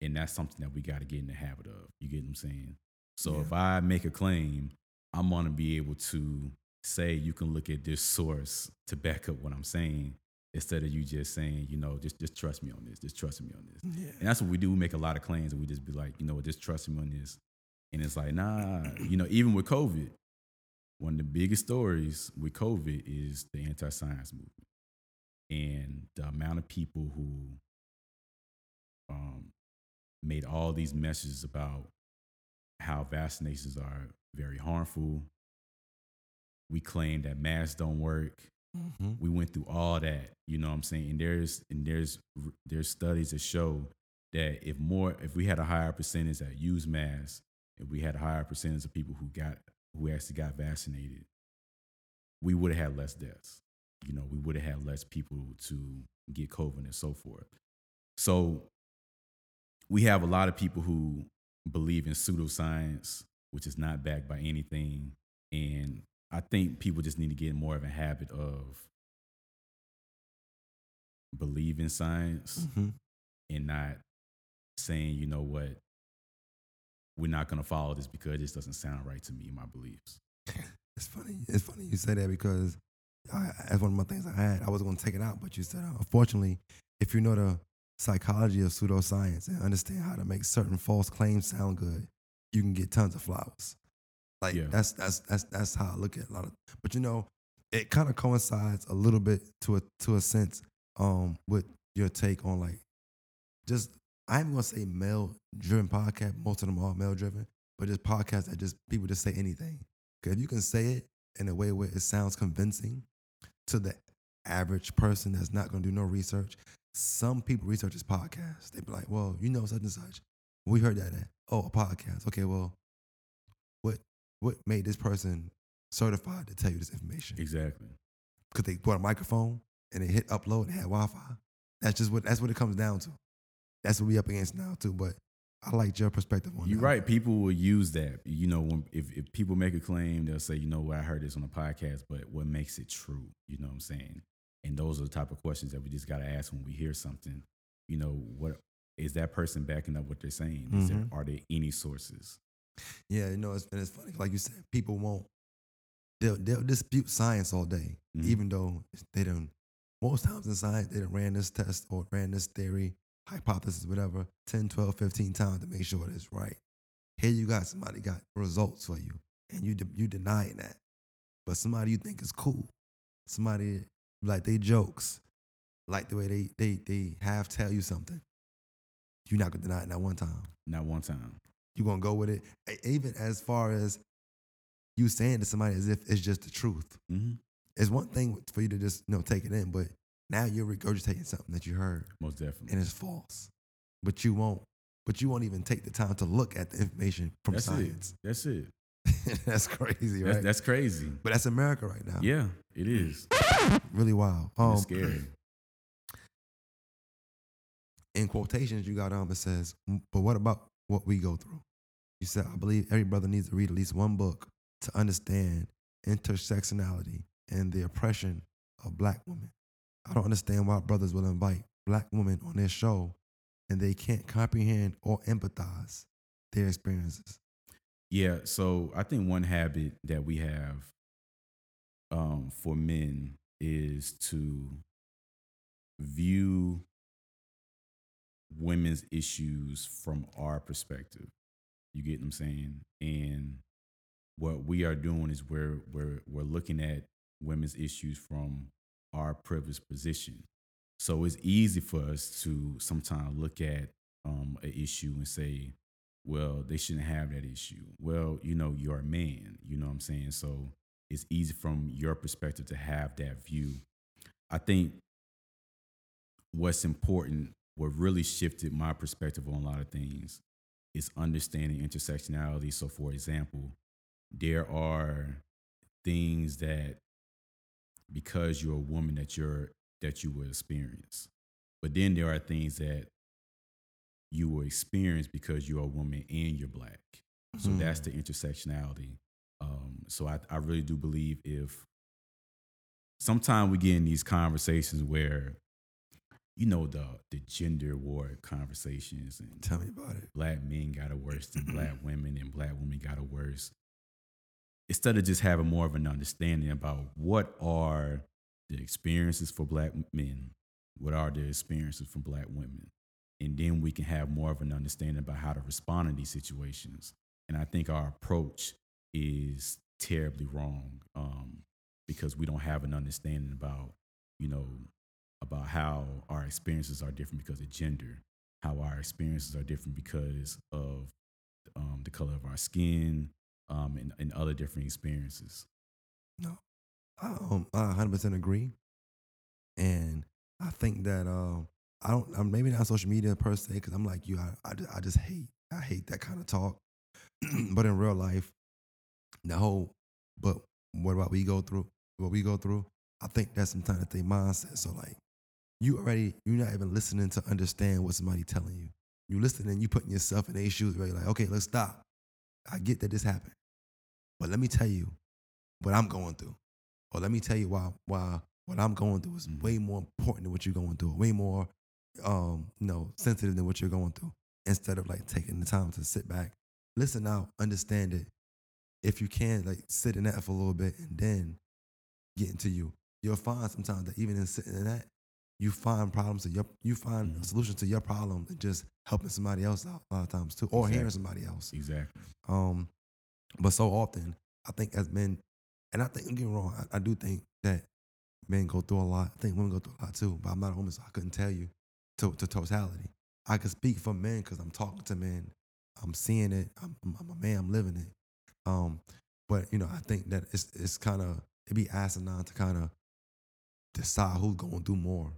And that's something that we got to get in the habit of. You get what I'm saying? So Yeah. if I make a claim, I'm gonna be able to say you can look at this source to back up what I'm saying instead of you just saying, you know, just just trust me on this, just trust me on this. Yeah. And that's what we do. We make a lot of claims and we just be like, you know what, just trust me on this. And it's like, nah, you know, even with COVID, one of the biggest stories with COVID is the anti science movement. And the amount of people who um, made all these messages about how vaccinations are very harmful. We claim that masks don't work Mm-hmm. we went through all that you know what i'm saying and there's and there's there's studies that show that if more if we had a higher percentage that use masks if we had a higher percentage of people who got who actually got vaccinated we would have had less deaths you know we would have had less people to get covid and so forth so we have a lot of people who believe in pseudoscience which is not backed by anything and I think people just need to get more of a habit of believe in science Mm-hmm. and not saying, you know what, we're not going to follow this because this doesn't sound right to me, my beliefs. It's funny. It's funny you say that because I, that's one of my things I had. I was going to take it out, but you said, uh, unfortunately, if you know the psychology of pseudoscience and understand how to make certain false claims sound good, you can get tons of flowers. Like Yeah. that's that's that's that's how I look at a lot of. But you know, it kind of coincides a little bit to a to a sense um with your take on like just I'm gonna say male driven podcast. Most of them are male driven, but just podcasts that just people just say anything. Because if you can say it in a way where it sounds convincing to the average person that's not gonna do no research, some people research this podcast. They be like, well, you know such and such. We heard that at oh a podcast. Okay, well, what what made this person certified to tell you this information? Exactly. Because they bought a microphone and they hit upload and had Wi-Fi. That's just what that's what it comes down to. That's what we up against now too. But I like your perspective on You're that. right. People will use that. You know, when if, if people make a claim, they'll say, you know what, I heard this on a podcast, but what makes it true? You know what I'm saying? And those are the type of questions that we just got to ask when we hear something. You know, what is that person backing up what they're saying? Is there, are there any sources? Yeah, you know, it's, and it's funny. Like you said, people won't. They'll they'll dispute science all day, Mhm. even though they don't. Most times in science, they done ran this test or ran this theory, hypothesis, whatever, 10, 12, 15 times to make sure it's right. Here you got somebody got results for you, and you de- you denying that. But somebody you think is cool, somebody like they jokes, like the way they they they have tell you something. You're not gonna deny it not one time. Not one time. You're gonna go with it, even as far as you saying to somebody as if it's just the truth. hmm It's one thing for you to just you know take it in, but now you're regurgitating something that you heard Most definitely. and it's false. But you won't. But you won't even take the time to look at the information from That's science. it. That's it. that's crazy, right? That's, that's crazy. but that's America right now. Yeah, it is. Really wild. Um, it's scary. in quotations, you got um it says, "Mm, but what about what we go through? You said, I believe every brother needs to read at least one book to understand intersectionality and the oppression of black women. I don't understand why brothers will invite black women on their show and they can't comprehend or empathize their experiences. Yeah, so I think one habit that we have um, for men is to view women's issues from our perspective. You get what I'm saying? And what we are doing is we're we're we're looking at women's issues from our privileged position. So it's easy for us to sometimes look at um, an issue and say, well, they shouldn't have that issue. Well, you know, you're a man, you know what I'm saying? So it's easy from your perspective to have that view. I think what's important, what really shifted my perspective on a lot of things is understanding intersectionality. So, for example, there are things that because you're a woman that you're that you will experience. But then there are things that you will experience because you're a woman and you're black. So Mhm. that's the intersectionality. Um, so I, I really do believe if sometimes we get in these conversations where, you know, the the gender war conversations and Tell me about it. black men got it worse than black women and black women got it worse. Instead of just having more of an understanding about what are the experiences for black men, what are the experiences for black women, and then we can have more of an understanding about how to respond in these situations. And I think our approach is terribly wrong um, because we don't have an understanding about, you know, about how our experiences are different because of gender, how our experiences are different because of um, the color of our skin, um, and, and other different experiences. No, I, um, I 100% agree, and I think that um, I don't. I'm maybe not social media per se because I'm like you. I, I, I just hate. I hate that kind of talk. but in real life, the whole. But what about we go through? What we go through? I think that's sometimes that they mindset. So like, you already you're not even listening to understand what somebody telling you. You listening, you putting yourself in their shoes. Where you're like, okay, let's stop. I get that this happened, but let me tell you what I'm going through. Or let me tell you why why what I'm going through is Mhm. way more important than what you're going through, way more um, you know, sensitive than what you're going through. Instead of like taking the time to sit back, listen out, understand it. If you can, like sit in that for a little bit and then get into you. You'll find sometimes that even in sitting in that, you find problems to your you find a Mhm. solution to your problem and just helping somebody else out a lot of times too. Or hearing somebody else. Exactly. Um, but so often, I think as men, and I think, don't get me wrong, I, I do think that men go through a lot. I think women go through a lot too, but I'm not a woman, so I couldn't tell you to, to totality. I can speak for men because I'm talking to men. I'm seeing it. I'm, I'm a man. I'm living it. Um, but you know, I think that it's it's kind of it'd be asinine to kind of decide who's going through more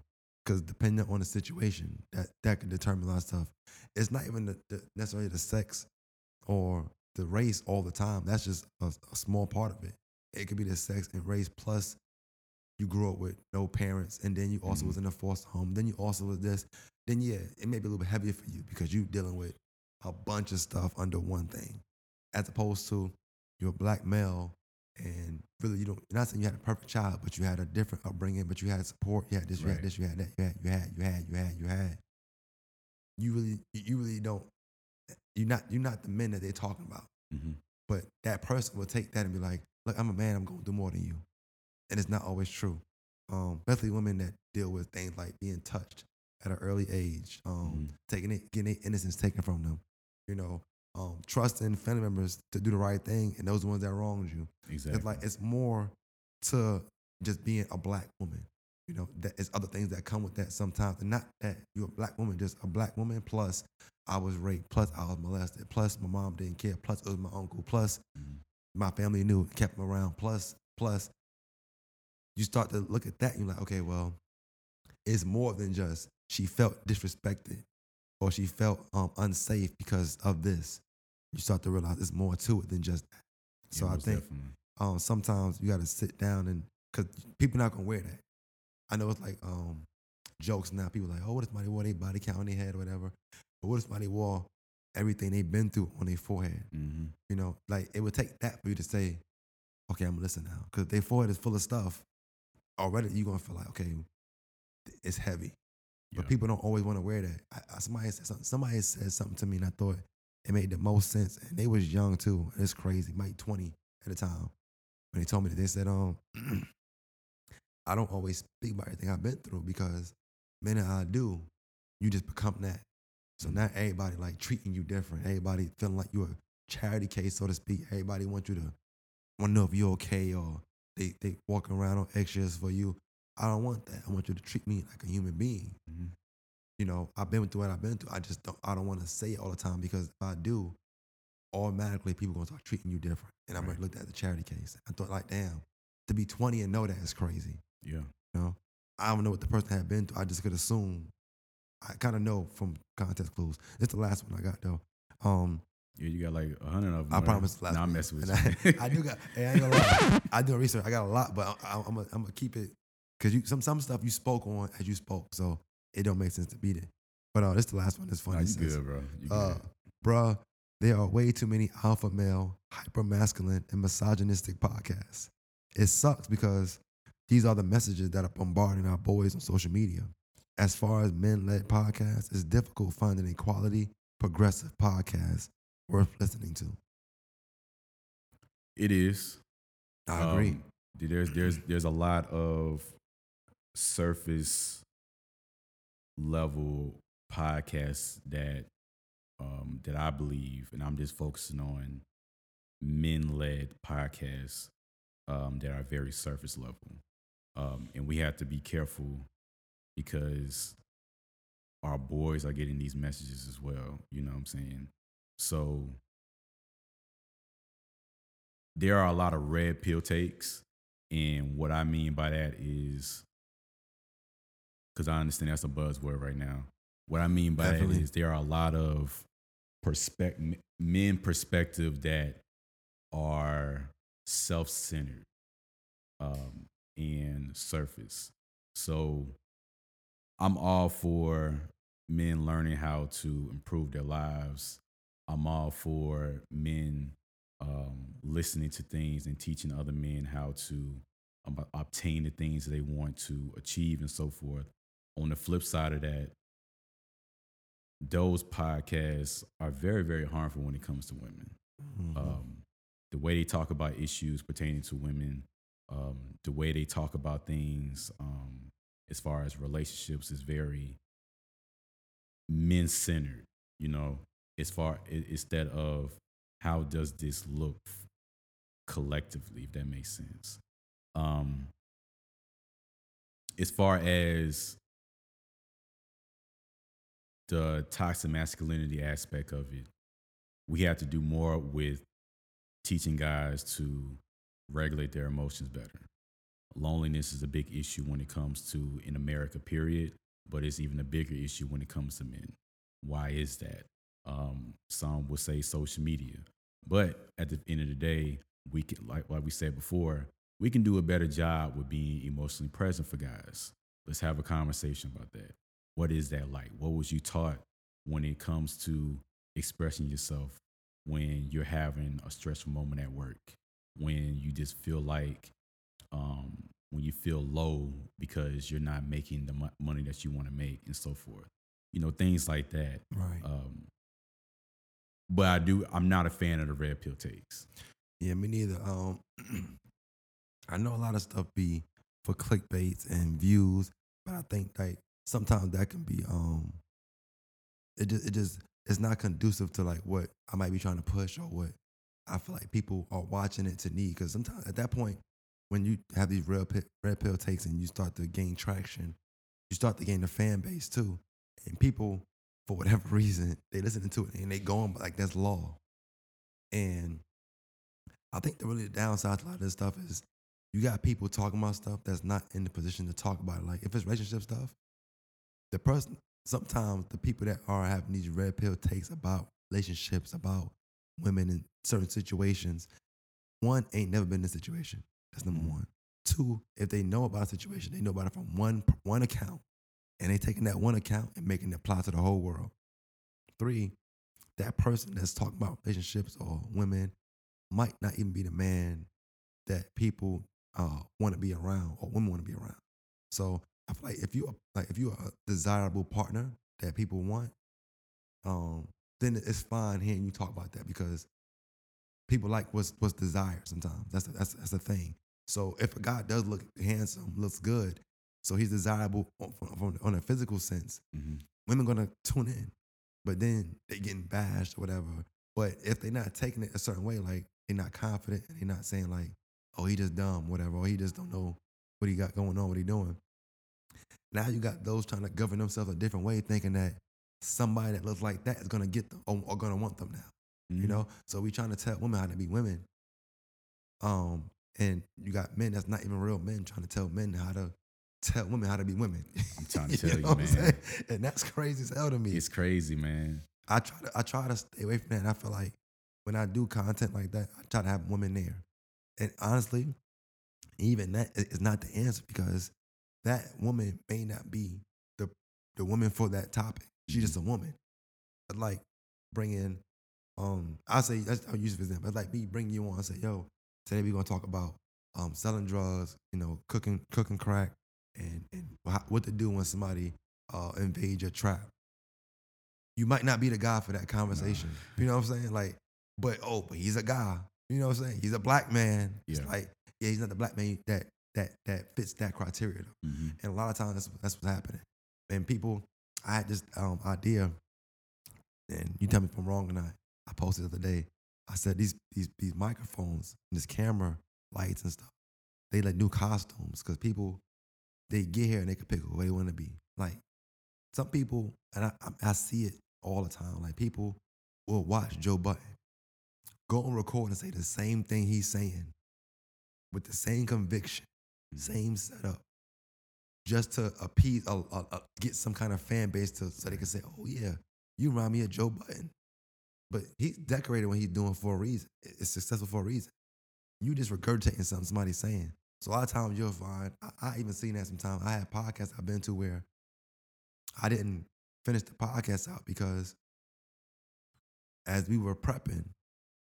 because depending on the situation, that that can determine a lot of stuff. It's not even the, the, necessarily the sex or the race all the time. That's just a, a small part of it. It could be the sex and race plus you grew up with no parents, and then you also Mhm. was in a foster home. Then you also was this. Then yeah, it may be a little bit heavier for you because you're dealing with a bunch of stuff under one thing, as opposed to you're a black male and really you don't. You're not saying you had a perfect child, but you had a different upbringing. But you had support. You had this. You had Right. this. You had that. You had. You had. You had. You had. You had. You really. You really don't. You're not. You're not the men that they're talking about. hmm But that person will take that and be like, look, I'm a man, I'm going to do more than you. And it's not always true. um, especially women that deal with things like being touched at an early age, um, Mhm. taking it, getting their innocence taken from them, you know, um, trusting family members to do the right thing, and those ones that wronged you. Exactly. It's like it's more to just being a black woman. You know, that it's other things that come with that sometimes. And not that you're a black woman, just a black woman. Plus, I was raped. Plus, I was molested. Plus, my mom didn't care. Plus, it was my uncle. Plus, Mhm. my family knew, kept them around. Plus, plus, you start to look at that and you're like, okay, well, it's more than just she felt disrespected or she felt um, unsafe because of this. You start to realize it's more to it than just that. Yeah, So I think um, sometimes you got to sit down and because people not gonna wear that. I know it's like um, jokes now. People like, oh, what if somebody wore their body count on their head or whatever? But what if somebody wore everything they've been through on their forehead? Mhm. You know, like it would take that for you to say, okay, I'm gonna listen now, because their forehead is full of stuff. Already, you're gonna feel like, okay, it's heavy. But Yeah. people don't always want to wear that. I, I, somebody said something. Somebody said something to me, and I thought it made the most sense. And they was young too. It's crazy, might 20 at a time. When they told me that, they said, um, I don't always speak about everything I've been through because minute I do, you just become that. So now everybody like treating you different. Everybody feeling like you're a charity case, so to speak. Everybody want you to want to know if you're okay or they they walking around on eggshells for you. I don't want that. I want you to treat me like a human being. Mhm. You know, I've been through what I've been through. I just don't I don't want to say it all the time because if I do, automatically people gonna start treating you different. And I'm Right. like, looked at the charity case. I thought like, damn, to be 20 and know that is crazy. Yeah. You know, I don't know what the person had been through. I just could assume. I kind of know from context clues. It's the last one I got though. Um, Yeah, you got like a hundred of them. I right? promise. Last Nah, I'm messing with you. I, I do got. Hey, I ain't gonna lie. I do research. I got a lot, but I, am gonna I'm gonna keep it because you some some stuff you spoke on as you spoke, so it don't make sense to beat it. But uh, this the last one. It's funny. Nah, you good, bro. You uh, good. bruh, there are way too many alpha male, hyper masculine, and misogynistic podcasts. It sucks because these are the messages that are bombarding our boys on social media. As far as men led podcasts, it's difficult finding a quality, progressive podcast worth listening to. It is. I agree. Um, there's there's there's a lot of surface level podcasts that um, that I believe, and I'm just focusing on men led podcasts um, that are very surface level, um, and we have to be careful because our boys are getting these messages as well. You know what I'm saying? So there are a lot of red pill takes. And what I mean by that is, because I understand that's a buzzword right now. What I mean by Definitely. that is there are a lot of perspective, men perspective that are self centered um, and surface. So I'm all for men learning how to improve their lives. I'm all for men um, listening to things and teaching other men how to um, obtain the things that they want to achieve and so forth. On the flip side of that, those podcasts are very, very harmful when it comes to women. Mhm. Um, the way they talk about issues pertaining to women, um, the way they talk about things um, as far as relationships is very men centered. You know, as far instead of how does this look collectively, if that makes sense. Um, as far as the toxic masculinity aspect of it, we have to do more with teaching guys to regulate their emotions better. Loneliness is a big issue when it comes to in America, period, but it's even a bigger issue when it comes to men. Why is that? Um, some would say social media, but at the end of the day, we can, like like we said before, we can do a better job with being emotionally present for guys. Let's have a conversation about that. What is that like? What was you taught when it comes to expressing yourself when you're having a stressful moment at work? When you just feel like, um, when you feel low because you're not making the mo- money that you want to make and so forth. You know, things like that. Right. Um, but I do, I'm not a fan of the red pill takes. Yeah, me neither. Um, I know a lot of stuff be for clickbaits and views. But I think like sometimes that can be um it just it just it's not conducive to like what I might be trying to push or what I feel like people are watching it to need. Because sometimes at that point, when you have these red pill, red pill takes and you start to gain traction, you start to gain the fan base too, and people for whatever reason they listening to it and they going like that's law, and I think the really the downside to a lot of this stuff is you got people talking about stuff that's not in the position to talk about it. Like if it's relationship stuff, the person sometimes the people that are having these red pill takes about relationships, about women in certain situations, one ain't never been in a situation. That's number Mhm. one. Two, if they know about a situation, they know about it from one one account, and they taking that one account and making it apply to the whole world. Three, that person that's talking about relationships or women might not even be the man that people uh, want to be around or women want to be around. So I feel like if you like if you're a desirable partner that people want, um, then it's fine hearing you talk about that because people like what's what's desired sometimes. That's the, that's that's the thing. So if a guy does look handsome, looks good, so he's desirable on, on, on a physical sense, Mhm. women gonna tune in. But then they getting bashed or whatever. But if they're not taking it a certain way, like they're not confident and they're not saying like, oh, he just dumb, whatever, or he just don't know what he got going on, what he doing. Now you got those trying to govern themselves a different way, thinking that somebody that looks like that is gonna get them or, or gonna want them now. You Mhm. know? So we trying to tell women how to be women. Um, and you got men that's not even real men trying to tell men how to tell women how to be women. I'm trying to tell you, what I'm man. saying? And that's crazy as hell to me. It's crazy, man. I try to I try to stay away from that. And I feel like when I do content like that, I try to have women there. And honestly, even that is not the answer because that woman may not be the the woman for that topic. She's just a woman. But like bringing, um, I say I'll use it for example. It's like me bringing you on and say, yo, today we're gonna talk about um selling drugs, you know, cooking cooking crack, and and what to do when somebody uh invade your trap you might not be the guy for that conversation. You know what I'm saying? Like, but oh, but he's a guy. You know what I'm saying? He's a black man. It's Yeah. like, yeah, he's not the black man that that that fits that criteria. Mhm. And a lot of times that's that's what's happening. And people, I had this um, idea, and you tell me if I'm wrong or not. I posted the other day. I said these these these microphones and this camera lights and stuff, they like new costumes because people they get here and they can pick who they want to be. Like some people, and I, I I see it all the time. Like people will watch Joe Budden go and record and say the same thing he's saying with the same conviction, same setup, just to appease, uh, uh, uh, get some kind of fan base to so they can say, "Oh yeah, you remind me of Joe Budden." But he's decorated when he's doing for a reason. It's successful for a reason. You just regurgitating something somebody's saying. So a lot of times you'll find, I, I even seen that sometimes. I had podcasts I've been to where I didn't finish the podcast out because as we were prepping,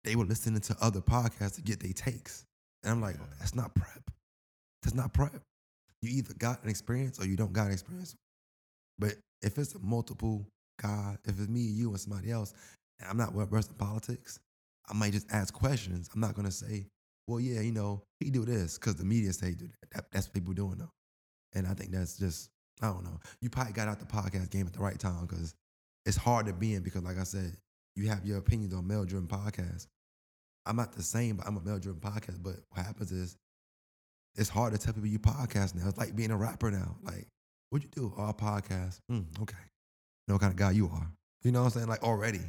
they were listening to other podcasts to get their takes. And I'm like, oh, that's not prep. That's not prep. You either got an experience or you don't got an experience. But if it's a multiple guy, if it's me, you, and somebody else, and I'm not well versed in politics, I might just ask questions. I'm not gonna say, well, yeah, you know, he do this because the media say he do that. that. That's what people doing though. And I think that's just, I don't know. You probably got out the podcast game at the right time because it's hard to be in because, like I said, you have your opinions on male driven podcasts. I'm not the same, but I'm a male driven podcast. But what happens is it's hard to tell people you podcast now. It's like being a rapper now. Like, what you do? Oh, I podcast. Mm, okay. Know what kind of guy you are. You know what I'm saying? Like already.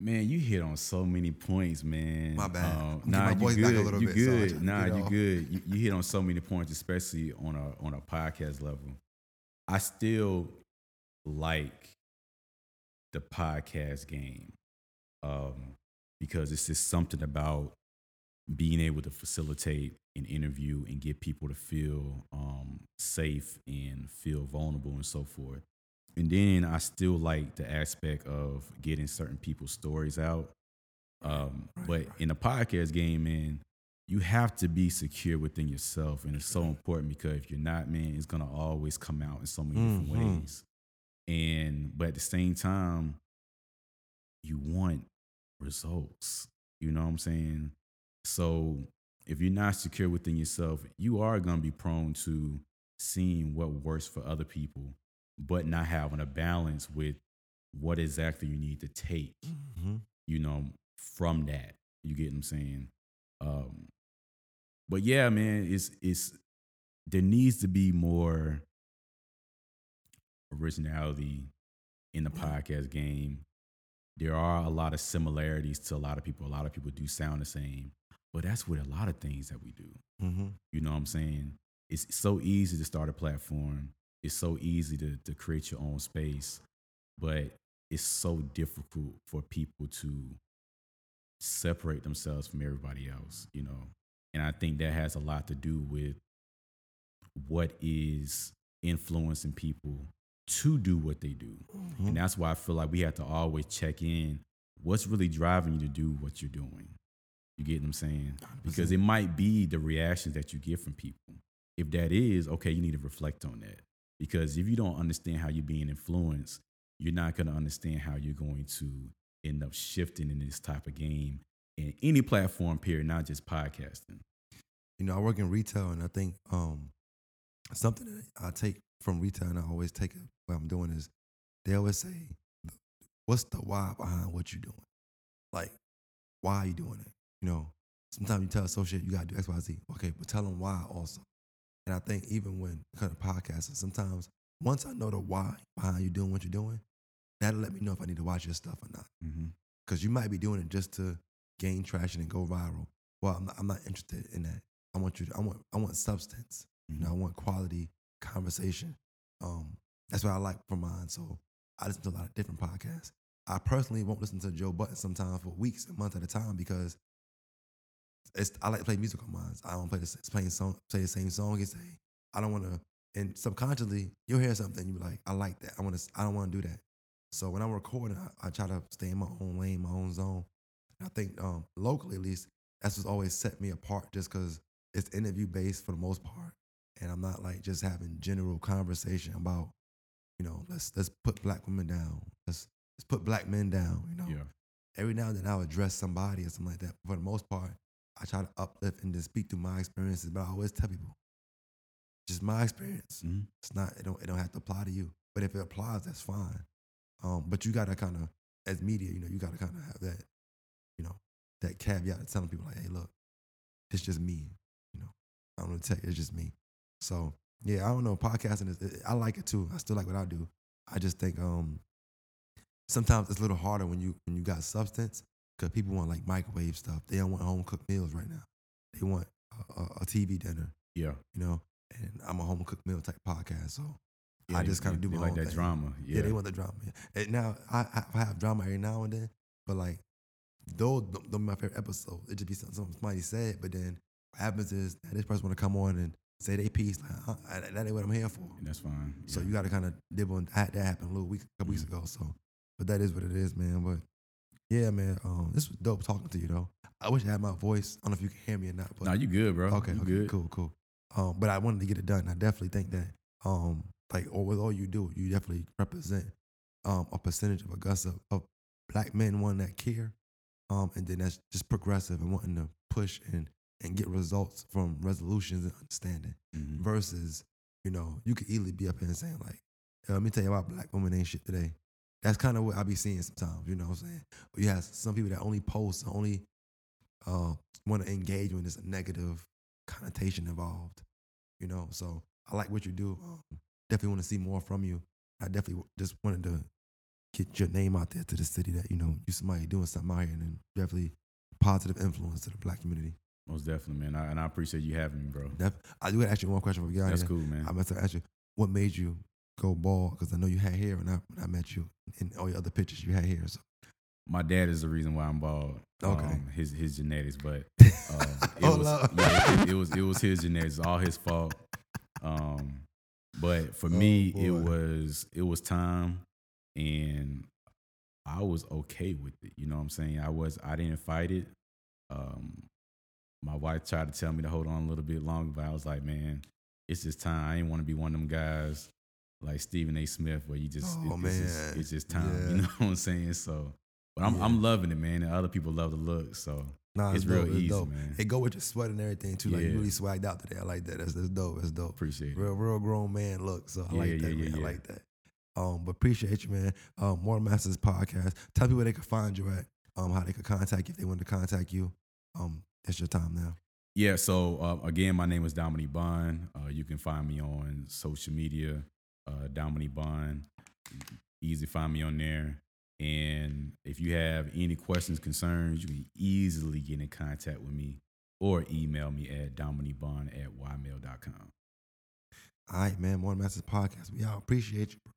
Man, you hit on so many points, man. My bad. Um, I'm nah, my you voice good. back a little you bit, good. to nah, you off. good. You, you hit on so many points, especially on a on a podcast level. I still like the podcast game um, because it's just something about being able to facilitate an interview and get people to feel um, safe and feel vulnerable and so forth. And then I still like the aspect of getting certain people's stories out. Um, right, but right. in the podcast game, man, you have to be secure within yourself, and it's so important because if you're not, man, it's gonna always come out in so many different Mhm. ways. And but at the same time, you want results. You know what I'm saying? So if you're not secure within yourself, you are going to be prone to seeing what works for other people, but not having a balance with what exactly you need to take, Mm-hmm. you know, from that. You get what I'm saying? Um, but yeah, man, it's it's there needs to be more originality in the podcast game. There are a lot of similarities to a lot of people. A lot of people do sound the same, but that's with a lot of things that we do. Mm-hmm. You know what I'm saying? It's so easy to start a platform. It's so easy to to create your own space, but it's so difficult for people to separate themselves from everybody else, you know. And I think that has a lot to do with what is influencing people to do what they do. Mm-hmm. And that's why I feel like we have to always check in what's really driving you to do what you're doing. You get what I'm saying? Because it might be the reactions that you get from people. If that is, okay, you need to reflect on that. Because if you don't understand how you're being influenced, you're not going to understand how you're going to end up shifting in this type of game in any platform, period, not just podcasting. You know, I work in retail, and I think um, something that I take from retail, and I always take it what I'm doing is they always say, "What's the why behind what you're doing? Like, why are you doing it? You know, sometimes you tell associate you got to do X, Y, Z. Okay, but tell them why also. And I think even when kind of podcasting, sometimes once I know the why behind you doing what you're doing, that'll let me know if I need to watch your stuff or not. Mm-hmm. Because you might be doing it just to gain traction and go viral. Well, I'm not, I'm not interested in that. I want you. To, I want. I want substance. You know, I want quality conversation. Um, that's what I like for mine. So I listen to a lot of different podcasts. I personally won't listen to Joe Budden sometimes for weeks and months at a time because it's I like to play music on mine. I don't play the playing song, play the same song. It's say I don't want to. And subconsciously, you'll hear something you be like, I like that. I want to. I don't want to do that. So when I'm recording, I, I try to stay in my own lane, my own zone. And I think um, locally, at least, that's what's always set me apart, just because it's interview based for the most part, and I'm not like just having general conversation about, you know, let's let's put black women down, let's let's put black men down. You know, Yeah. every now and then I'll address somebody or something like that. For the most part, I try to uplift and just speak through my experiences, but I always tell people, just my experience. Mhm. It's not it don't it don't have to apply to you. But if it applies, that's fine. Um, but you gotta kind of, as media, you know, you gotta kind of have that, you know, that caveat of telling people like, hey, look, it's just me. You know, I don't want to tell you, it's just me. So yeah, I don't know. Podcasting is, it- I like it too. I still like what I do. I just think um, sometimes it's a little harder when you when you got substance because people want like microwave stuff. They don't want home cooked meals right now. They want a, a, a TV dinner. Yeah. You know, and I'm a home cooked meal type podcast, so Yeah, I just kind of do my like own that thing. drama. Yeah. Yeah. they want the drama. Yeah. And now I, I have drama every now and then, but like those be my favorite episode. It just be something, something somebody said, but then what happens is this person want to come on and say they piece. Like, uh, that ain't what I'm here for. And that's fine. So Yeah. you got to kind of dibble and that, that happened a little week, a couple weeks Mhm. ago. So, but that is what it is, man. But yeah, man, um, this was dope talking to you though. I wish I had my voice. I don't know if you can hear me or not, but Nah, you good, bro. Okay, You okay, good. cool, cool. Um, but I wanted to get it done. I definitely think that, um, like, or with all you do, you definitely represent um a percentage of Augusta of black men wanting that care, um, and then that's just progressive and wanting to push and and get results from resolutions and understanding Mhm. versus, you know, you could easily be up here and saying like, "Hey, let me tell you about black women ain't shit today. That's kind of what I be seeing sometimes, you know what I'm saying? But you have some people that only post, only uh, want to engage when there's a negative connotation involved, you know? So I like what you do. Um, definitely want to see more from you. I definitely just wanted to get your name out there to the city that, you know, you somebody doing something out here and then definitely positive influence to the black community. Most definitely, man. I, and I appreciate you having me, bro. Def- I do want to ask you one question before we get out That's here. cool, man. I meant to ask you, what made you go bald? Because I know you had hair when I, when I met you. In all your other pictures, you had hair. So. My dad is the reason why I'm bald. Okay. Um, his his genetics, but uh, it Oh, was yeah, it, it was it was his genetics, all his fault. Um, but for me, it Oh, was it was time, and I was okay with it. You know what I'm saying? I was I didn't fight it. Um, my wife tried to tell me to hold on a little bit longer, but I was like, man, it's just time. I didn't want to be one of them guys like Stephen A. Smith where you just Oh, it- it's, just, man. it's just time. Yeah. You know what I'm saying? So, but I'm Yeah. I'm loving it, man. And other people love the look. So Nah, it's it's, real dope. It's easy, dope. man. It go with your sweat and everything too. Like you really swagged out today. I like that. That's that's dope. That's dope. Appreciate it. Real, real grown man look. So I Yeah, like that, man. I like that. Um, but appreciate you, man. Um, More Masters podcast. Tell people where they can find you at. Um, how they could contact you if they want to contact you. Um, it's your time now. Yeah, so uh, again, my name is Dominique Bond. Uh, you can find me on social media, uh, Dominique Bond. Easy find me on there. And if you have any questions, concerns, you can easily get in contact with me or email me at dominiquebond at ymail.com. All right, man. More Masters podcast. We all appreciate you. Bro.